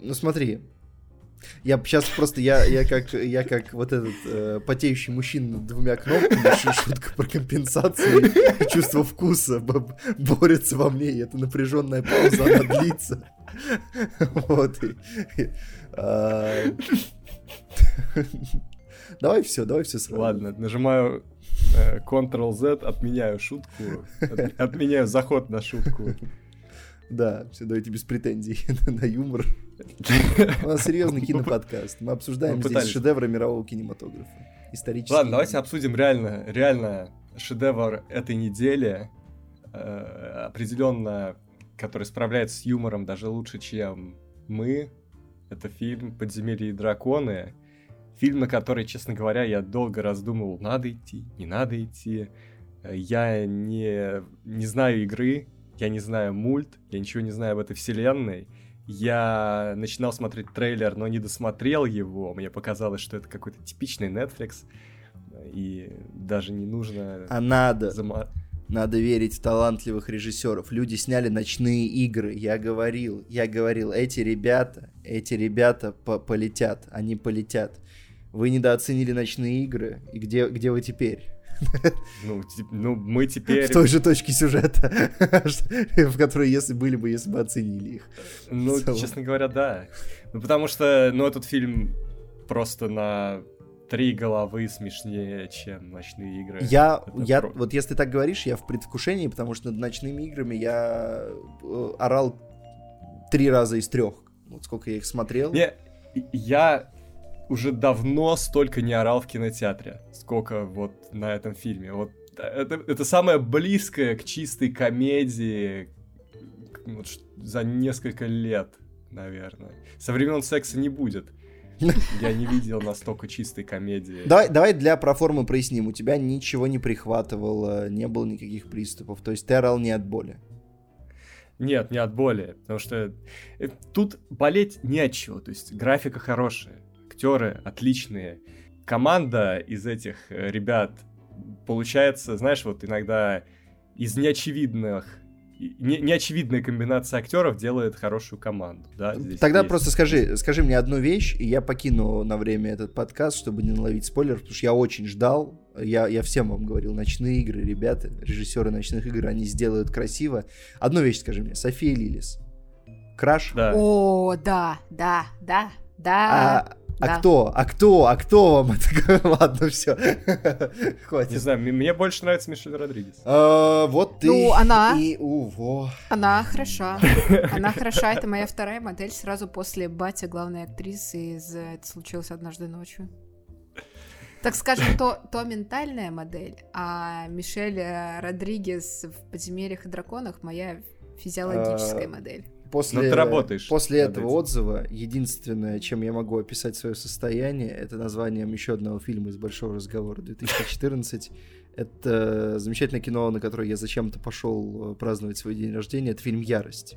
ну смотри, я сейчас просто я я как я как вот этот э, потеющий мужчина над двумя кнопками шутка про компенсацию и чувство вкуса борется во мне, и эта напряженная пауза она длится. Вот. а, Давай все, давай все сразу. Ладно, нажимаю Ctrl-Z, отменяю шутку, от- отменяю заход на шутку. Да, все, давайте без претензий на юмор. У нас серьезный киноподкаст. Мы обсуждаем Мы здесь шедевры мирового кинематографа. Исторические. Ладно, давайте обсудим реально, реально шедевр этой недели. э, определенно, который справляется с юмором даже лучше, чем мы. Это фильм «Подземелье и драконы». Фильм, на который, честно говоря, я долго раздумывал, надо идти, не надо идти. Э, Я не, не знаю игры, я не знаю мульт, я ничего не знаю об этой вселенной. Я начинал смотреть трейлер, но не досмотрел его. Мне показалось, что это какой-то типичный Netflix. И даже не нужно... А надо, зама- надо верить в талантливых режиссеров. Люди сняли ночные игры. Я говорил, я говорил, эти ребята, эти ребята по- полетят, они полетят. Вы недооценили ночные игры, и где, где вы теперь? Ну, ну, мы теперь... В той же точке сюжета, в которой, если были бы, если бы оценили их. Ну, честно говоря, да. Ну, потому что, ну, этот фильм просто на три головы смешнее, чем «Ночные игры». Я, Это я, про- вот если так говоришь, я в предвкушении, потому что над ночными играми я э, орал три раза из трех. Вот сколько я их смотрел. Не, я уже давно столько не орал в кинотеатре, сколько вот на этом фильме. Вот это, это самое близкое к чистой комедии к- вот за несколько лет, наверное. Со времен секса не будет. Я не видел настолько чистой комедии. Давай, давай для проформы проясним. У тебя ничего не прихватывало, не было никаких приступов. То есть ты орал не от боли. Нет, не от боли, потому что э, тут болеть не от чего. То есть графика хорошая, актеры отличные, команда из этих э, ребят получается, знаешь, вот иногда из неочевидных не, неочевидная комбинация актеров делает хорошую команду, да? здесь Тогда есть. просто скажи, скажи мне одну вещь, и я покину на время этот подкаст, чтобы не наловить спойлеров, потому что я очень ждал. Я, я всем вам говорил, ночные игры, ребята, режиссеры ночных игр, они сделают красиво. Одну вещь скажи мне, София Лилис. Краш? Да. О, да, да, да, да. А, а да. кто? А кто? А кто вам это? Ладно, все. Не Хватит. знаю, мне, больше нравится Мишель Родригес. А, вот ты. Ну, она- И, у, во. Она хороша. Она хороша. Это моя вторая модель сразу после Батя, главной актрисы из «Это случилось однажды ночью». Так скажем, то, то ментальная модель, а Мишель э, Родригес в «Подземельях и драконах» моя физиологическая А, модель. После, Но ты работаешь после этого этим. отзыва единственное, чем я могу описать свое состояние, это названием еще одного фильма из Большого разговора 2014. Это замечательное кино, на которое я зачем-то пошел э, праздновать свой день рождения. Это фильм «Ярость».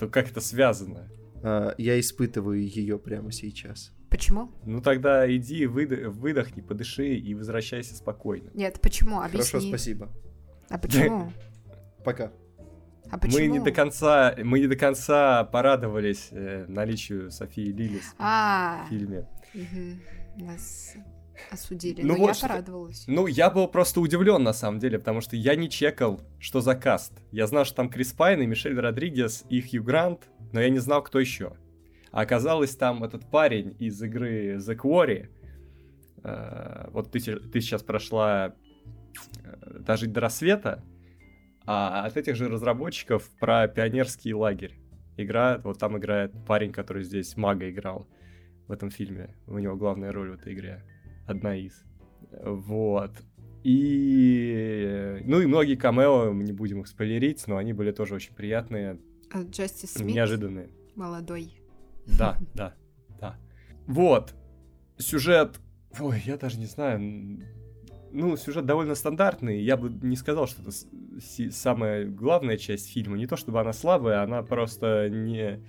То как это связано? А, Я испытываю ее прямо сейчас. Почему? Ну тогда иди, выда- выдохни, подыши и возвращайся спокойно. Нет, почему? Объясни. Хорошо, спасибо. А почему? Пока. А почему? Мы не до конца, мы не до конца порадовались э, наличию Софии Лилис А, в фильме. мгм. нас осудили. Ну Но вот я что- порадовалась. Ну, я был просто удивлен на самом деле, потому что я не чекал, что за каст. Я знал, что там Крис Пайн и Мишель Родригес и Хью Грант, но я не знал, кто еще. А оказалось, там этот парень из игры The Quarry. Э, вот ты, ты сейчас прошла э, «Дожить до рассвета», а от этих же разработчиков про пионерский лагерь. Игра, вот там играет парень, который здесь мага играл в этом фильме. У него главная роль в этой игре. Одна из. Вот. И... Ну и многие камео, мы не будем их спойлерить, но они были тоже очень приятные, А Джастис Смит неожиданные. молодой. Да, да, да. Вот. Сюжет... Ой, я даже не знаю. Ну, сюжет довольно стандартный. Я бы не сказал, что это си- самая главная часть фильма. Не то чтобы она слабая, она просто не,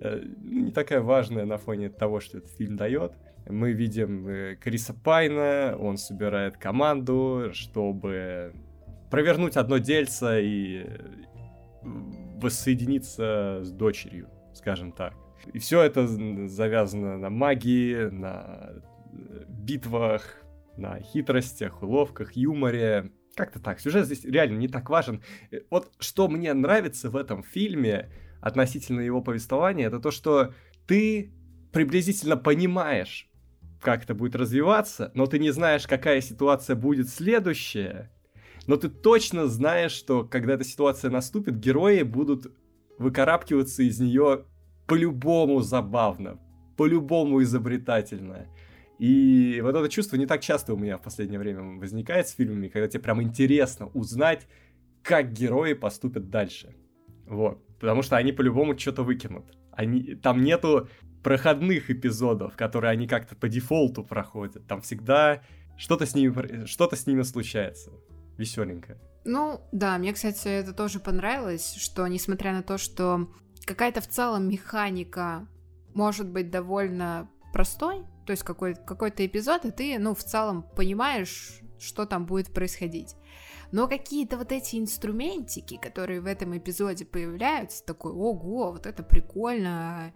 э, не такая важная на фоне того, что этот фильм дает. Мы видим э, Криса Пайна, он собирает команду, чтобы провернуть одно дельце и э, воссоединиться с дочерью, скажем так. И все это завязано на магии, на э, битвах, на хитростях, уловках, юморе. Как-то так. Сюжет здесь реально не так важен. Э, Вот что мне нравится в этом фильме относительно его повествования, это то, что ты приблизительно понимаешь, как это будет развиваться, но ты не знаешь, какая ситуация будет следующая. Но ты точно знаешь, что когда эта ситуация наступит, герои будут выкарабкиваться из нее по-любому забавно, по-любому изобретательно. И вот это чувство не так часто у меня в последнее время возникает с фильмами, когда тебе прям интересно узнать, как герои поступят дальше. Вот. Потому что они по-любому что-то выкинут. Они... Там нету проходных эпизодов, которые они как-то по дефолту проходят. Там всегда что-то с ними, что-то с ними случается. Веселенькое. Ну, да, мне, кстати, это тоже понравилось, что несмотря на то, что какая-то в целом механика может быть довольно простой, то есть какой- какой-то эпизод, и ты, ну, в целом понимаешь, что там будет происходить. Но какие-то вот эти инструментики, которые в этом эпизоде появляются, такой, ого, вот это прикольно,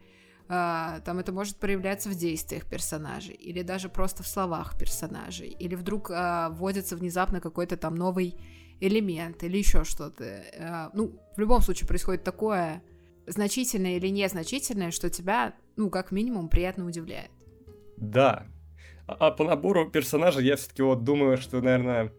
а, там это может проявляться в действиях персонажей, или даже просто в словах персонажей, или вдруг а, вводится внезапно какой-то там новый элемент или еще что-то. Э, Ну, в любом случае происходит такое значительное или незначительное, что тебя, ну, как минимум, приятно удивляет. Да. А, а по набору персонажей я все-таки вот думаю, что, наверное,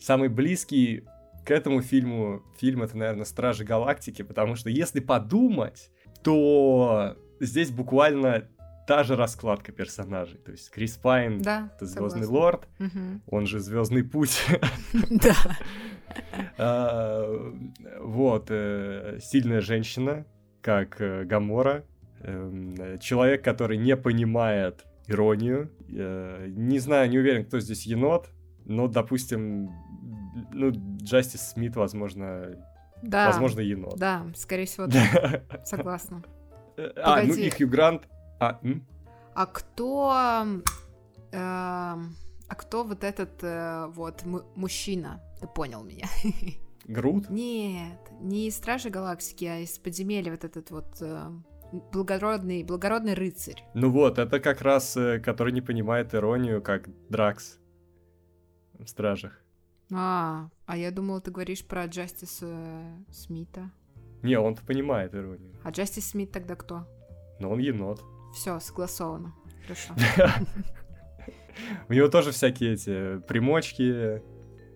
самый близкий к этому фильму фильм это, наверное, Стражи Галактики, потому что если подумать, то здесь буквально та же раскладка персонажей. То есть Крис Пайн Да, это Звездный лорд, Мгм. он же Звездный путь. Да. А, Вот, э, сильная женщина, как э, Гамора, эм, человек, который не понимает иронию. Э, Не знаю, не уверен, кто здесь енот, но, допустим, ну, Джастис Смит, возможно, Да. возможно, енот. Да, скорее всего, да. Согласна. А, ну и Хью Грант. А, м? А кто... эм, А кто вот этот э, вот му- мужчина? Ты понял меня? Грут? Нет, не из Стражи Галактики, а из подземелья вот этот вот э, благородный, благородный рыцарь. Ну вот, это как раз, э, который не понимает иронию, как Дракс в Стражах. А, а я думала, ты говоришь про Джастиса Смита. Не, он-то понимает иронию, А Джастис Смит тогда кто? но он енот. Все, согласовано. Хорошо. У него тоже всякие эти примочки,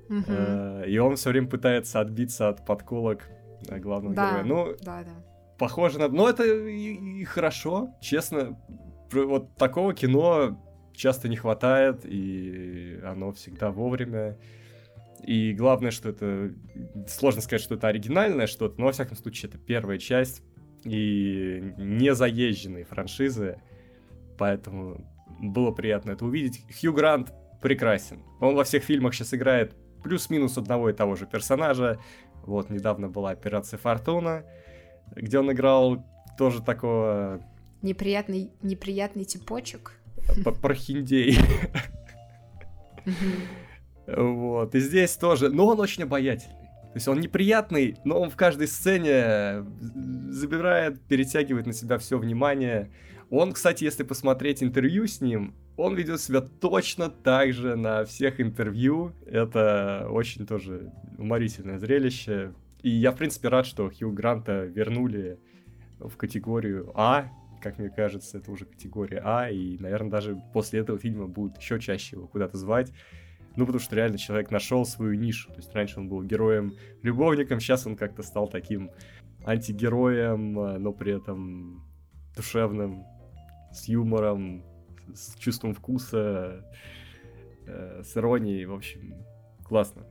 э, и он все время пытается отбиться от подколок э, главного героя. Ну, Да, да. Похоже на... Ну, это и, и хорошо, честно. Вот такого кино часто не хватает, и оно всегда вовремя. И главное, что это... Сложно сказать, что это оригинальное что-то, но, во всяком случае, это первая часть и не заезженные франшизы, поэтому было приятно это увидеть. Хью Грант прекрасен. Он во всех фильмах сейчас играет плюс-минус одного и того же персонажа. Вот, недавно была «Операция Фортуна», где он играл тоже такого... Неприятный, неприятный типочек. Прохиндей. Вот, и здесь тоже, но он очень обаятельный. То есть он неприятный, но он в каждой сцене забирает, перетягивает на себя все внимание. Он, кстати, если посмотреть интервью с ним, он ведет себя точно так же на всех интервью. Это очень тоже уморительное зрелище. И я, в принципе, рад, что Хью Гранта вернули в категорию А. Как мне кажется, это уже категория А. И, наверное, даже после этого фильма будут еще чаще его куда-то звать. Ну, потому что реально человек нашел свою нишу. То есть раньше он был героем-любовником, сейчас он как-то стал таким антигероем, но при этом душевным, с юмором, с чувством вкуса, э, с иронией, в общем, классно.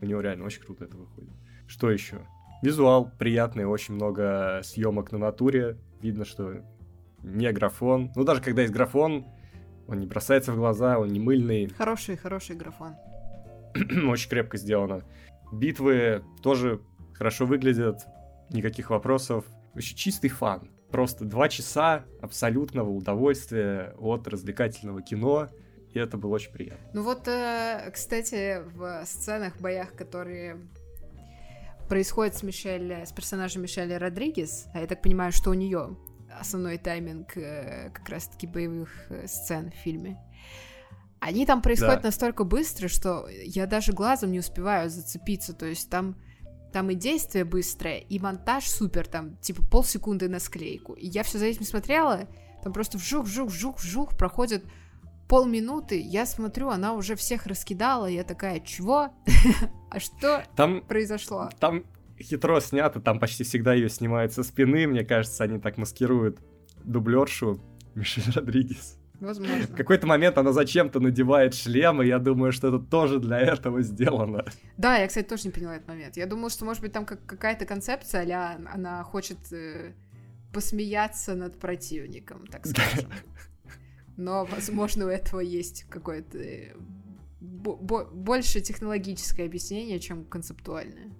У него реально очень круто это выходит. Что еще? Визуал приятный, очень много съемок на натуре. Видно, что не графон. Ну, даже когда есть графон, он не бросается в глаза, он не мыльный. Хороший, хороший графон. очень крепко сделано. Битвы тоже хорошо выглядят, никаких вопросов. Вообще чистый фан. Просто два часа абсолютного удовольствия от развлекательного кино, и это было очень приятно. Ну вот, э, кстати, в сценах, боях, которые происходят с Мишель, с персонажем Мишель Родригес, а я так понимаю, что у нее основной тайминг э, как раз-таки боевых э, сцен в фильме. Они там происходят да. настолько быстро, что я даже глазом не успеваю зацепиться. То есть там там и действие быстрое, и монтаж супер, там, типа, полсекунды на склейку. И я все за этим смотрела, там просто вжух, вжух, вжух, вжух, проходит полминуты, я смотрю, она уже всех раскидала, я такая, чего? а что там, произошло? Там хитро снято, там почти всегда ее снимают со спины, мне кажется, они так маскируют дублершу Мишель Родригес. Возможно. В какой-то момент она зачем-то надевает шлем, и я думаю, что это тоже для этого сделано. Да, я, кстати, тоже не поняла этот момент. Я думала, что, может быть, там как какая-то концепция, а она хочет э, посмеяться над противником, так скажем. Но, возможно, у этого есть какое-то э, больше технологическое объяснение, чем концептуальное.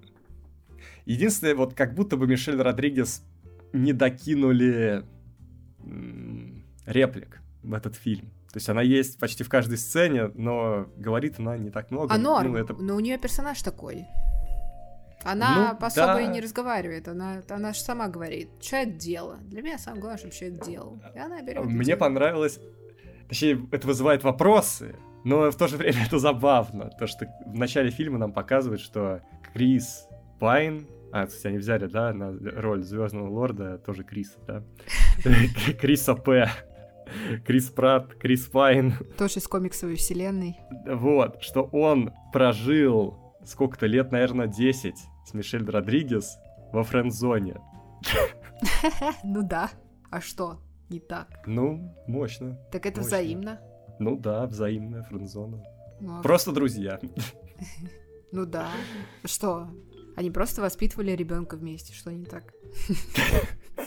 Единственное, вот как будто бы Мишель Родригес не докинули реплик в этот фильм. То есть она есть почти в каждой сцене, но говорит она не так много. А норм, ну, это... но у нее персонаж такой. Она ну, особо да. и не разговаривает, она, она же сама говорит, что это дело. Для меня самое главное, чтобы человек делал. И она берет. Мне дело. понравилось, точнее, это вызывает вопросы, но в то же время это забавно. То, что в начале фильма нам показывают, что Крис Пайн а, кстати, они взяли, да, на роль Звездного Лорда тоже Криса, да? Криса П. Крис Пратт, Крис Пайн. Тоже из комиксовой вселенной. Вот, что он прожил сколько-то лет, наверное, 10 с Мишель Родригес во френд-зоне. Ну да. А что? Не так. Ну, мощно. Так это мощно. взаимно. Ну да, взаимная френд-зона. Ну, а просто друзья. Ну да. Что? Они просто воспитывали ребенка вместе, что не так?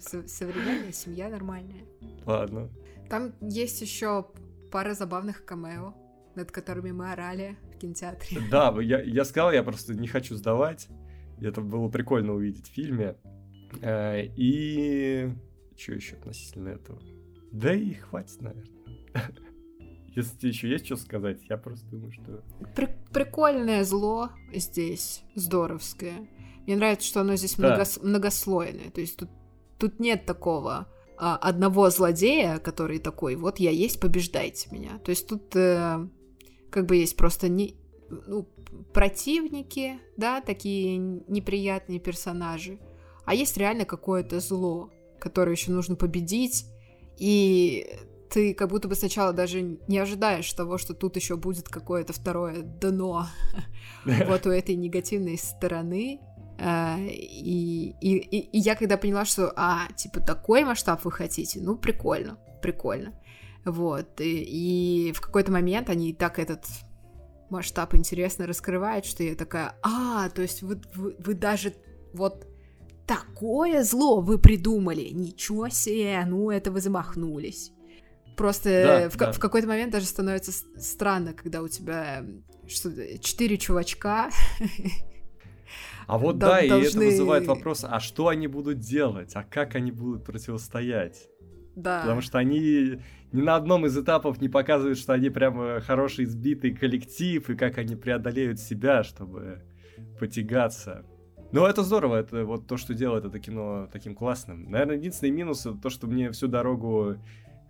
современная семья нормальная. Ладно. Там есть еще пара забавных камео, над которыми мы орали в кинотеатре. Да, я, я сказал, я просто не хочу сдавать. Это было прикольно увидеть в фильме. Э, и что еще относительно этого? Да и хватит, наверное. Если тебе еще есть что сказать, я просто думаю, что... При прикольное зло здесь, здоровское. Мне нравится, что оно здесь да. многос многослойное. То есть тут Тут нет такого а, одного злодея, который такой, вот я есть, побеждайте меня. То есть тут э, как бы есть просто не, ну, противники, да, такие неприятные персонажи, а есть реально какое-то зло, которое еще нужно победить, и ты как будто бы сначала даже не ожидаешь того, что тут еще будет какое-то второе дно вот у этой негативной стороны, А, и, и, и, я когда поняла, что, а, типа, такой масштаб вы хотите, ну, прикольно, прикольно. Вот, и, и в какой-то момент они так этот масштаб интересно раскрывают, что я такая, а, то есть вы, вы, вы даже вот такое зло вы придумали, ничего себе, ну это вы замахнулись. Просто да, в, да. в какой-то момент даже становится странно, когда у тебя что четыре чувачка. А вот да, и это вызывает вопрос, а что они будут делать, а как они будут противостоять? Да. Потому что они ни на одном из этапов не показывают, что они прям хороший избитый коллектив, и как они преодолеют себя, чтобы потягаться. Но это здорово, это вот то, что делает это кино таким классным. Наверное, единственный минус то, что мне всю дорогу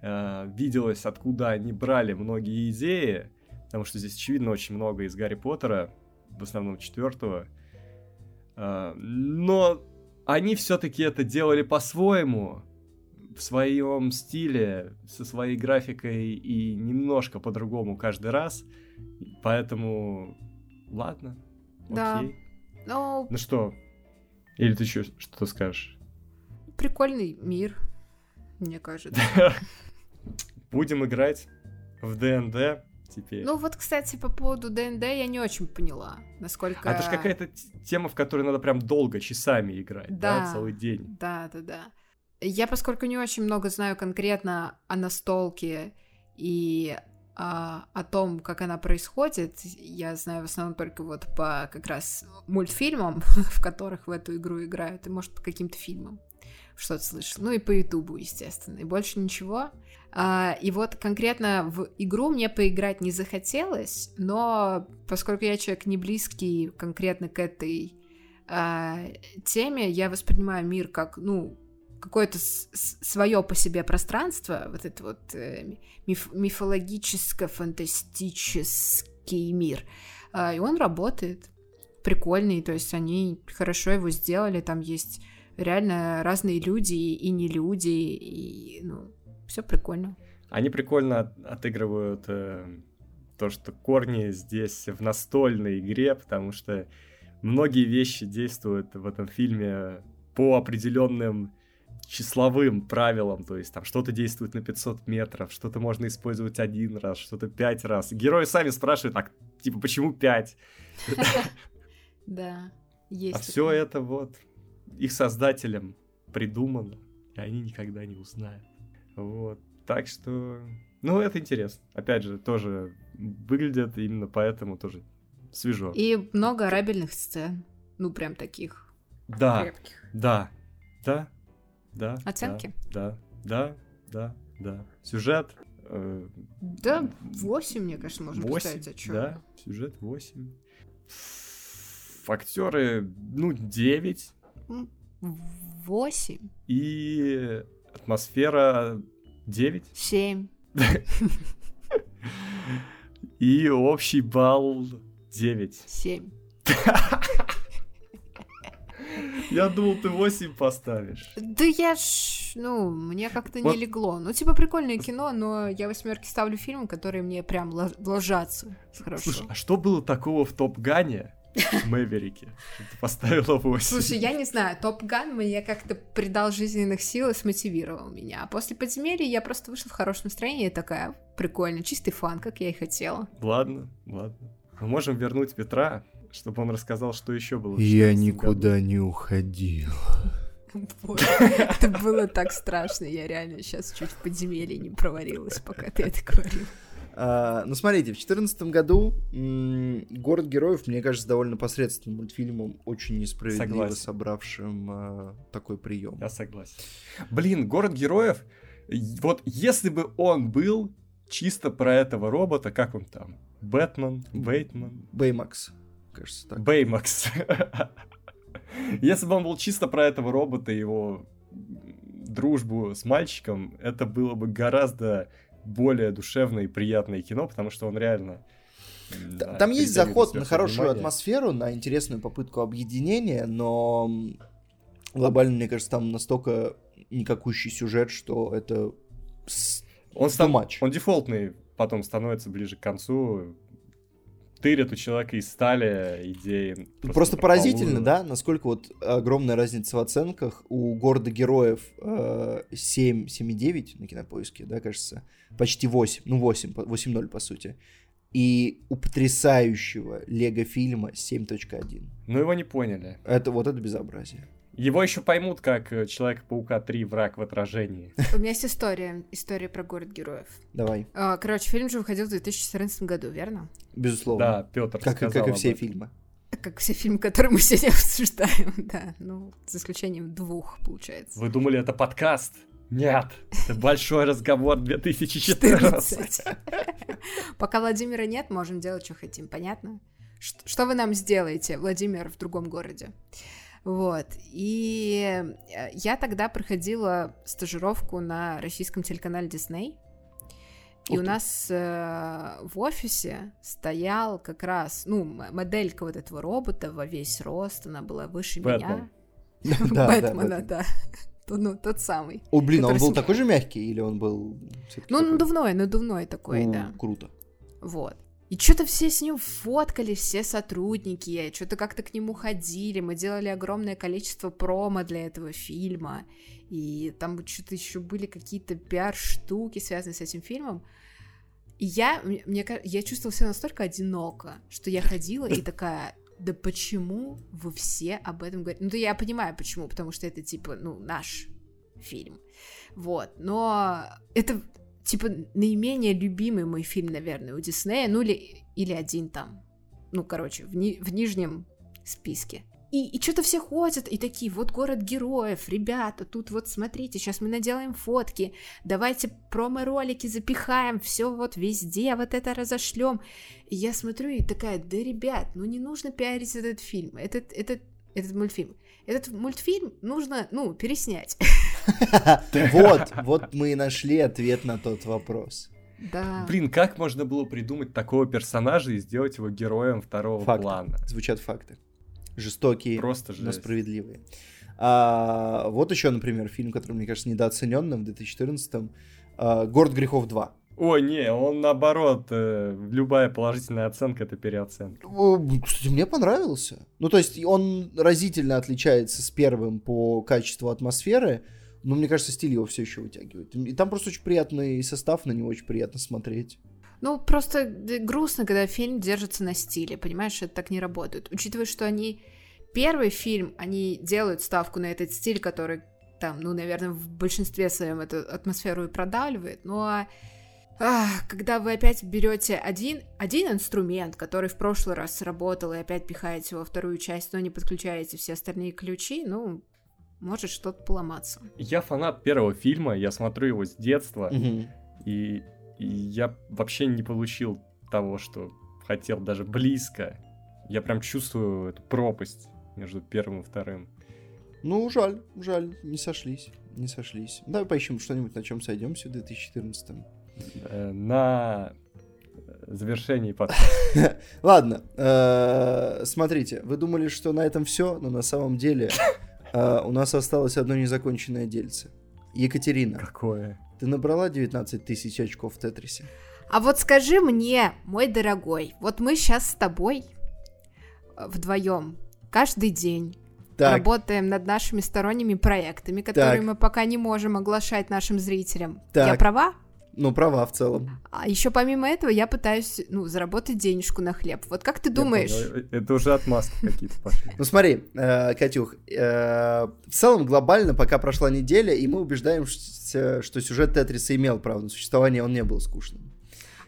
э, виделось, откуда они брали многие идеи, потому что здесь очевидно очень много из Гарри Поттера, в основном четвертого. Э, но они все-таки это делали по-своему, в своем стиле, со своей графикой и немножко по-другому каждый раз. Поэтому, ладно, да. окей. Но... Ну что? Или ты еще что-то скажешь? Прикольный мир, мне кажется. Будем играть в ДНД теперь. Ну вот, кстати, по поводу ДНД я не очень поняла, насколько... А это же какая-то тема, в которой надо прям долго, часами играть, да, да целый день. Да, да, да. Я, поскольку не очень много знаю конкретно о настолке и а, о том, как она происходит, я знаю в основном только вот по как раз мультфильмам, в которых в эту игру играют, и, может, по каким-то фильмам что-то слышал. Ну и по Ютубу, естественно, и больше ничего. А, и вот конкретно в игру мне поиграть не захотелось, но поскольку я человек не близкий конкретно к этой а, теме, я воспринимаю мир как, ну, какое-то свое по себе пространство, вот это вот э, миф, мифологическо-фантастический мир. Э, и он работает. Прикольный, то есть они хорошо его сделали, там есть реально разные люди и не люди, и ну, все прикольно. Они прикольно от, отыгрывают э, то, что корни здесь в настольной игре, потому что многие вещи действуют в этом фильме по определенным числовым правилам, то есть там что-то действует на 500 метров, что-то можно использовать один раз, что-то пять раз. Герои сами спрашивают, а типа почему пять? Да, есть. А все это вот их создателям придумано, и они никогда не узнают. Вот, так что, ну это интересно. Опять же, тоже выглядит именно поэтому тоже свежо. И много рабельных сцен, ну прям таких. Да, крепких. да, да, да. Оценки? Да, да, да, да. Сюжет. Э, да, 8, мне кажется, можно 8, поставить. А Да, сюжет 8. Актеры, ну, 9. 8. И атмосфера 9. 7. И общий балл 9. 7. Я думал, ты 8 поставишь. Да я ж, ну, мне как-то вот. не легло. Ну, типа, прикольное кино, но я восьмерки ставлю фильмы, которые мне прям ложатся хорошо. Слушай, а что было такого в Топ Гане, Мэверике. Ты поставила 8. Слушай, я не знаю, Топ Ган мне как-то придал жизненных сил и смотивировал меня. А после подземелья я просто вышла в хорошем настроении и такая, прикольно, чистый фан, как я и хотела. Ладно, ладно. Мы можем вернуть Петра, чтобы он рассказал, что еще было. Я никуда году. не уходил. Это было так страшно, я реально сейчас чуть в подземелье не проварилась, пока ты это говорил. А, ну, смотрите, в 2014 году «Город героев», мне кажется, довольно посредственным мультфильмом, очень несправедливо согласен. собравшим а, такой прием. Я согласен. Блин, «Город героев», вот если бы он был чисто про этого робота, как он там? Бэтмен, Бейтман? Беймакс, кажется так. Беймакс. Если бы он был чисто про этого робота и его дружбу с мальчиком, это было бы гораздо более душевное и приятное кино, потому что он реально... Да, Там есть заход на хорошую внимание. атмосферу, на интересную попытку объединения, но глобально, мне кажется, там настолько никакущий сюжет, что это он, стан... он дефолтный потом становится ближе к концу, тырят у человека из стали идеи. Просто, поразительно, да, насколько вот огромная разница в оценках. У города героев э, 7, 7,9 на кинопоиске, да, кажется, почти 8, ну 8, 8,0 по сути. И у потрясающего Лего фильма 7.1. Ну его не поняли. Это вот это безобразие. Его еще поймут, как э, Человек-паука 3 враг в отражении. У меня есть история. История про город героев. Давай. А, Короче, фильм же выходил в 2014 году, верно? Безусловно. Да, Петр Как, и- сказал как и все фильмы. Как все фильмы, которые мы сегодня обсуждаем, да. Ну, за исключением двух, получается. Вы думали, это подкаст? Нет, это большой разговор 2014. 14. Пока Владимира нет, можем делать, что хотим, понятно? Что вы нам сделаете, Владимир, в другом городе? Вот. И э, я тогда проходила стажировку на российском телеканале Disney. И у нас э, в офисе стоял как раз, ну, моделька вот этого робота во весь рост, она была выше Бэтмен. меня. Бэтмена, да. Тот- Ну, тот самый. О, блин, а он был такой же мягкий или он был Ну, надувной, надувной такой, да. Круто. Вот. И что-то все с ним фоткали, все сотрудники, что-то как-то к нему ходили, мы делали огромное количество промо для этого фильма, и там что-то еще были какие-то пиар-штуки, связанные с этим фильмом. И я, мне, я чувствовала себя настолько одиноко, что я ходила и такая, да почему вы все об этом говорите? Ну, то я понимаю, почему, потому что это, типа, ну, наш фильм. Вот, но это, типа, наименее любимый мой фильм, наверное, у Диснея, ну, или, или один там, ну, короче, в, ни- в нижнем списке. И, и что-то все ходят и такие, вот город героев, ребята, тут вот смотрите, сейчас мы наделаем фотки, давайте промо-ролики запихаем, все вот везде, вот это разошлем. И я смотрю и такая, да, ребят, ну не нужно пиарить этот фильм, этот, этот, этот мультфильм. Этот мультфильм нужно, ну, переснять. Вот, вот мы и нашли ответ на тот вопрос. Да. Блин, как можно было придумать такого персонажа и сделать его героем второго Факты. плана? Звучат факты. Жестокие, Просто но жесть. справедливые. А, вот еще, например, фильм, который, мне кажется, недооцененным в 2014-м. а, «Город грехов 2». Ой, не, он наоборот, э, любая положительная оценка это переоценка. О, Кстати, мне понравился. Ну, то есть он разительно отличается с первым по качеству атмосферы, но мне кажется, стиль его все еще вытягивает. И там просто очень приятный состав, на него очень приятно смотреть. Ну, просто грустно, когда фильм держится на стиле, понимаешь, это так не работает. Учитывая, что они... Первый фильм, они делают ставку на этот стиль, который там, ну, наверное, в большинстве своем эту атмосферу и продавливает, но ах, когда вы опять берете один, один инструмент, который в прошлый раз сработал, и опять пихаете во вторую часть, но не подключаете все остальные ключи, ну, может что-то поломаться. Я фанат первого фильма, я смотрю его с детства, Мгм. и, и я вообще не получил того, что хотел даже близко. Я прям чувствую эту пропасть между первым и вторым. Ну, жаль, жаль, не сошлись, не сошлись. Давай поищем что-нибудь, на чем сойдемся в 2014 Э, На завершении подкаста. Ладно, э, смотрите, вы думали, что на этом все, но на самом деле э, у нас осталось одно незаконченное дельце. Екатерина, Какое? ты набрала 19 тысяч очков в Тетрисе? А вот скажи мне, мой дорогой, вот мы сейчас с тобой вдвоем каждый день Так, работаем над нашими сторонними проектами, которые Так. мы пока не можем оглашать нашим зрителям. Так. Я права? Ну права в целом. А еще помимо этого я пытаюсь, ну, заработать денежку на хлеб. Вот как ты думаешь? понял, Это уже отмазки какие-то пошли. Ну смотри, э, Катюх, э, в целом глобально пока прошла неделя, и мы убеждаемся, что сюжет Тетриса имел право на существование, он не был скучным.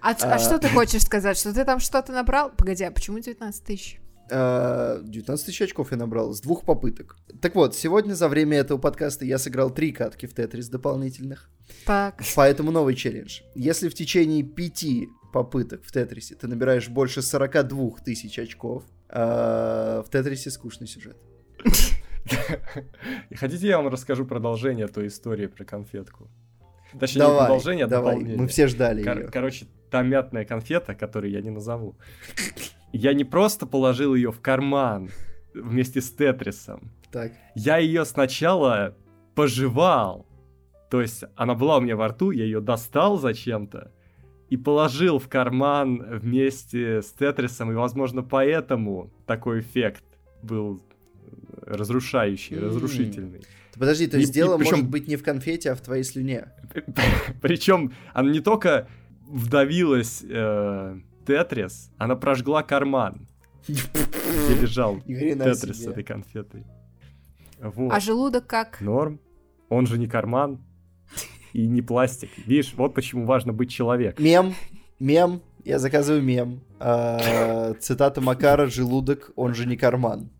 А, а а- что ты хочешь сказать? Что ты там что-то набрал? Погоди, а почему 19 тысяч? Э, 19 тысяч очков я набрал с двух попыток. Так вот, сегодня за время этого подкаста я сыграл три катки в Тетрис дополнительных. Так. Поэтому новый челлендж. Если в течение пяти попыток в Тетрисе ты набираешь больше 42 тысяч очков, э, в Тетрисе скучный сюжет. И Хотите, я вам расскажу продолжение той истории про конфетку? Точнее, не давай, продолжение, а давай, дополнение. мы все ждали Кор- ее. короче, та мятная конфета, которую я не назову. Я не просто положил ее в карман вместе с Тетрисом. Так, Я ее сначала пожевал. То есть она была у меня во рту, я ее достал зачем-то. и положил в карман вместе с Тетрисом, и, возможно, поэтому такой эффект был разрушающий, М. разрушительный. Ты Подожди, то И- есть и дело причем- может быть не в конфете, а в твоей слюне. Причем она не только вдавилась э, Тетрис, она прожгла карман, где лежал Тетрис с этой конфетой. Вот. А желудок как? Норм. Он же не карман и не пластик. Видишь, вот почему важно быть человеком. Мем, мем, я заказываю мем. А, Цитата Макара «Желудок, он же не карман».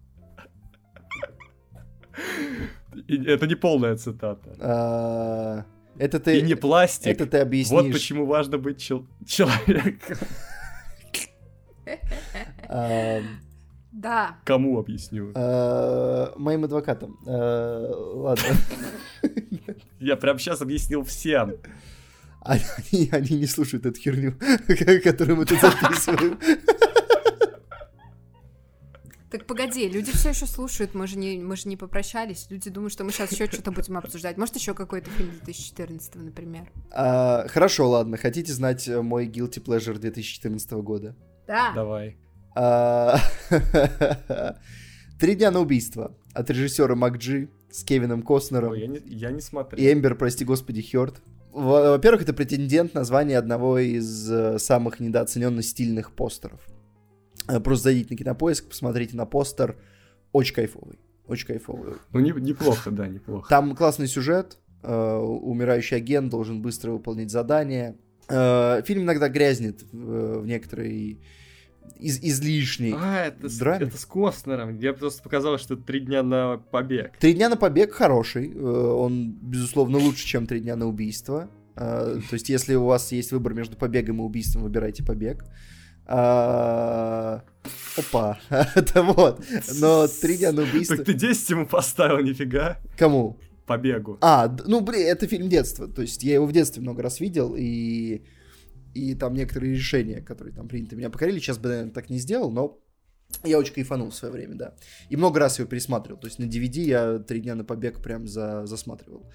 И это не полная цитата. А, Это ты, И не пластик. это ты объяснишь. Вот почему важно быть чел- человеком. А, Да. Кому объясню? а, Моим адвокатам. А, Ладно. Я прям сейчас объяснил всем. Они, они не слушают эту херню, которую мы тут записываем. Так погоди, люди все еще слушают, мы же не, мы же не попрощались. Люди думают, что мы сейчас еще что-то будем обсуждать. Может, еще какой-то фильм 2014, например. А, Хорошо, ладно. Хотите знать э, мой guilty pleasure 2014 года? Да. Давай. А, Три дня на убийство от режиссера Макджи с Кевином Костнером Ой, я не, я не смотрел. и Эмбер, прости господи, Хёрд. Во- Во-первых, это претендент на звание одного из э, самых недооцененных стильных постеров. Э, Просто зайдите на кинопоиск, посмотрите на постер. Очень кайфовый. Очень кайфовый. Ну, не- неплохо, да, неплохо. Там классный сюжет. э, Умирающий агент должен быстро выполнить задание. Э, Фильм иногда грязнет в в некоторой из- излишней А, это, с- драме. это с Костнером. Я просто показалось, что три дня на побег. Три дня на побег хороший. э, Он, безусловно, лучше, чем три дня на убийство. Э, То есть, если у вас есть выбор между побегом и убийством, выбирайте побег. А, Опа, это вот. Но три дня на убийство. Так ты 10 ему поставил, нифига. Кому? Побегу. А, ну, блин, это фильм детства. То есть, я его в детстве много раз видел, и, и там некоторые решения, которые там приняты, меня покорили. Сейчас бы, наверное, так не сделал, но я очень кайфанул в свое время, да. И много раз его пересматривал. То есть на DVD я три дня на побег прям за, засматривал.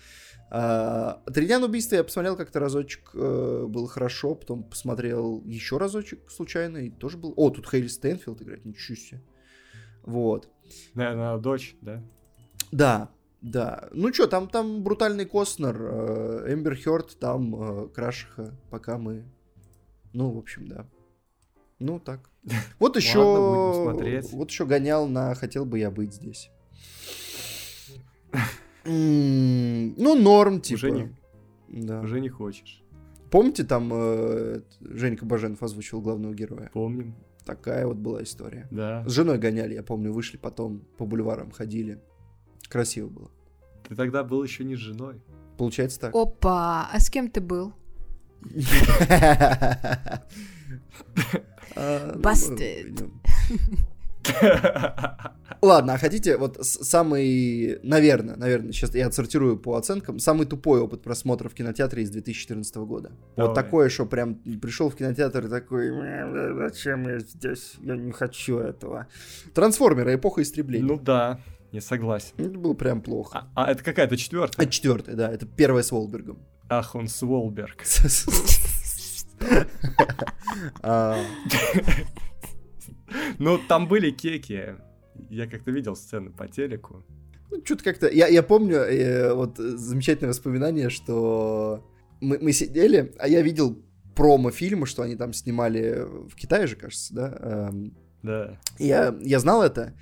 А, Три дня на убийство я посмотрел как-то разочек, э, было хорошо, потом посмотрел еще разочек случайно, и тоже был... О, тут Хейли Стэнфилд играет, ничего себе. Вот. Наверное, дочь, да? Да, да. Ну что, там, там брутальный Костнер, э, Эмбер Хёрд, там э, Крашиха, пока мы... Ну, в общем, да. Ну, так. Вот еще... смотреть. Вот еще гонял на «Хотел бы я быть здесь». Ну, норм, типа. Уже не, Да. уже не хочешь. Помните, там э, Женька Баженов озвучил главного героя? Помним. Такая вот была история. Да. С женой гоняли, я помню, вышли потом по бульварам, ходили. Красиво было. Ты тогда был еще не с женой. Получается так. Опа, а с кем ты был? А, ну, Ладно, а хотите, вот самый, наверное, наверное, сейчас я отсортирую по оценкам, самый тупой опыт просмотра в кинотеатре из 2014 года. Вот Давай. такое, что прям пришел в кинотеатр и такой, «М, зачем я здесь, я не хочу этого. Трансформеры, эпоха истребления. Ну да, не согласен. Это было прям плохо. А, а это какая-то четвертая? А четвертое, да, это первое с Волбергом. Ах, он Сволберг. Ну, там были кеки. Я как-то видел сцены по телеку. Ну, что-то как-то... Я, я помню, э, вот замечательное воспоминание, что мы, мы сидели, а я видел промо фильма, что они там снимали в Китае же, кажется, да? Эм, Да. я, я знал это.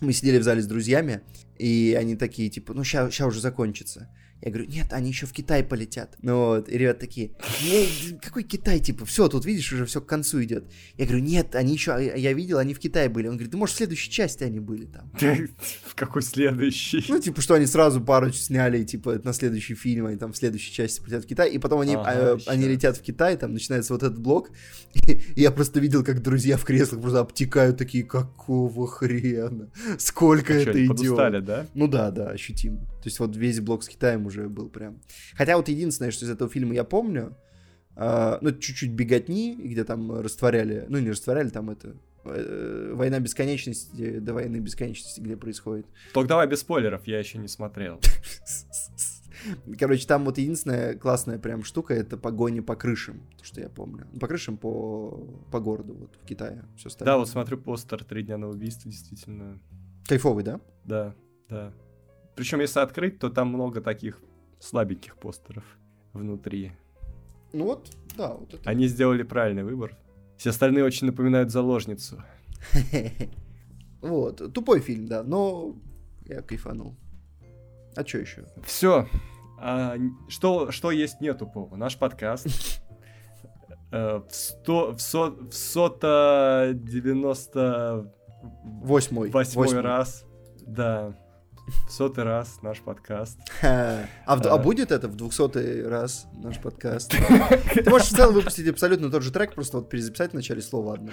Мы сидели в зале с друзьями, и они такие, типа, ну, сейчас уже закончится. Я говорю, нет, они еще в Китай полетят. Ну вот, и ребята такие, «Не, какой Китай, типа, все, тут видишь, уже все к концу идет. Я говорю, нет, они еще, я видел, они в Китае были. Он говорит, ну, может, в следующей части они были там. В какой следующий? Ну, типа, что они сразу пару сняли, типа, на следующий фильм, они там в следующей части полетят в Китай, и потом они, Ага, э, ещё. они летят в Китай, там начинается вот этот блок, и я просто видел, как друзья в креслах просто обтекают, такие, какого хрена? Сколько А это идет? подустали, да? Ну да, да, ощутимо. То есть вот весь блок с Китаем уже был прям. Хотя вот единственное, что из этого фильма я помню, а, ну, чуть-чуть беготни, где там растворяли, ну, не растворяли, там это э, война бесконечности до войны бесконечности, где происходит. Только давай без спойлеров, я еще не смотрел. Короче, там вот единственная классная прям штука — это погони по крышам, то, что я помню. По крышам, по, по городу, вот, в Китае. Все Да, вот смотрю постер «Три дня на убийство», действительно. Кайфовый, да? Да, да. Причем, если открыть, то там много таких слабеньких постеров внутри. Ну вот, да, вот это. Они сделали правильный выбор. Все остальные очень напоминают заложницу. Вот, тупой фильм, да, но я кайфанул. А что еще? Все. что, что есть не тупого? Наш подкаст. Э, В сто, в со, в сота 90 Восьмой. восьмой восьмой. раз. Да. В сотый раз наш подкаст. А, а А. будет это в двухсотый раз наш подкаст? Ты можешь в целом выпустить абсолютно тот же трек, просто вот перезаписать в начале слова одно.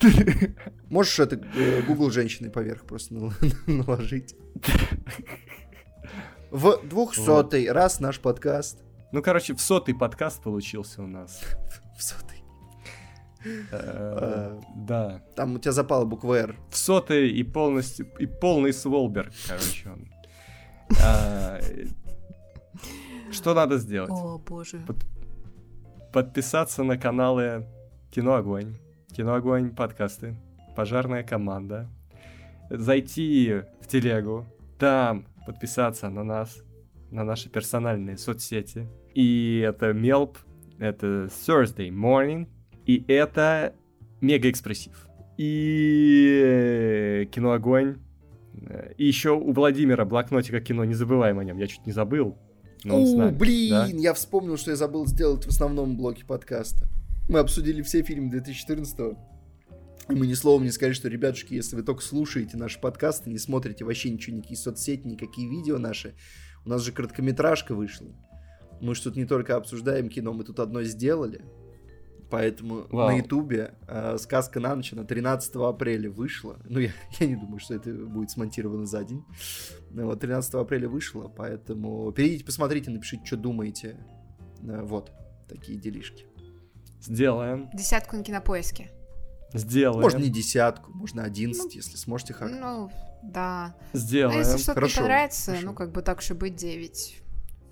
Можешь это э, Google женщиной поверх просто нал- наложить. В двухсотый раз наш подкаст. Ну, короче, в сотый подкаст получился у нас. В сотый. Э, Да. Там у тебя запала буква «Р». В сотый и полностью и полный сволберг, короче, он. А, Что надо сделать? О, боже. Подписаться на каналы Кино Огонь, Кино Огонь подкасты, Пожарная команда, зайти в телегу, там подписаться на нас, на наши персональные соцсети. И это Мелп, это Thursday Morning, и это Mega Expressive. И э, Кино Огонь. Э, И еще у Владимира блокнотика кино, не забываем о нем, я чуть не забыл. но О, нами, блин, да? я вспомнил, что я забыл сделать в основном блоке подкаста. Мы обсудили все фильмы 2014 и мы ни словом не сказали, что, ребятушки, если вы только слушаете наши подкасты, не смотрите вообще ничего, никакие соцсети, никакие видео наши, у нас же короткометражка вышла. Мы же тут не только обсуждаем кино, мы тут одно сделали. Поэтому Вау. на Ютубе э, «Сказка на ночь» на 13 апреля вышла. Ну, я, я не думаю, что это будет смонтировано за день. Ну, вот 13 апреля вышло, поэтому перейдите, посмотрите, напишите, что думаете. Э, Вот, такие делишки. Сделаем, Десятку на кинопоиске. сделаем, Можно не десятку, можно 11, если сможете хакнуть. Ну, да. Ну, сделаем. если что-то не понравится, хорошо. ну, как бы так, чтобы быть 9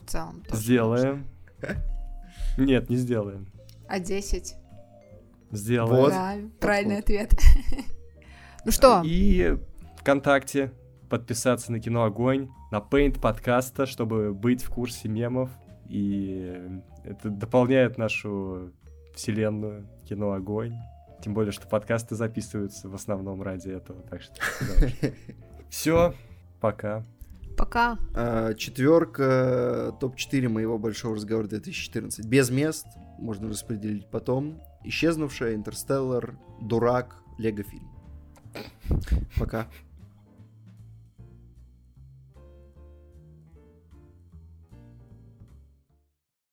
в целом. Сделаем. Нет, не сделаем. А 10? Сделаем. Вот. Да, правильный ответ. Ну что, И ВКонтакте подписаться на Кино Огонь, на Paint подкаста, чтобы быть в курсе мемов. И это дополняет нашу вселенную Кино Огонь. Тем более, что подкасты записываются в основном ради этого. Так что все, пока. пока. А, Четверка, топ-4 моего большого разговора 2014. Без мест, можно распределить потом. Исчезнувшая, Интерстеллар, Дурак, Лего фильм. Пока.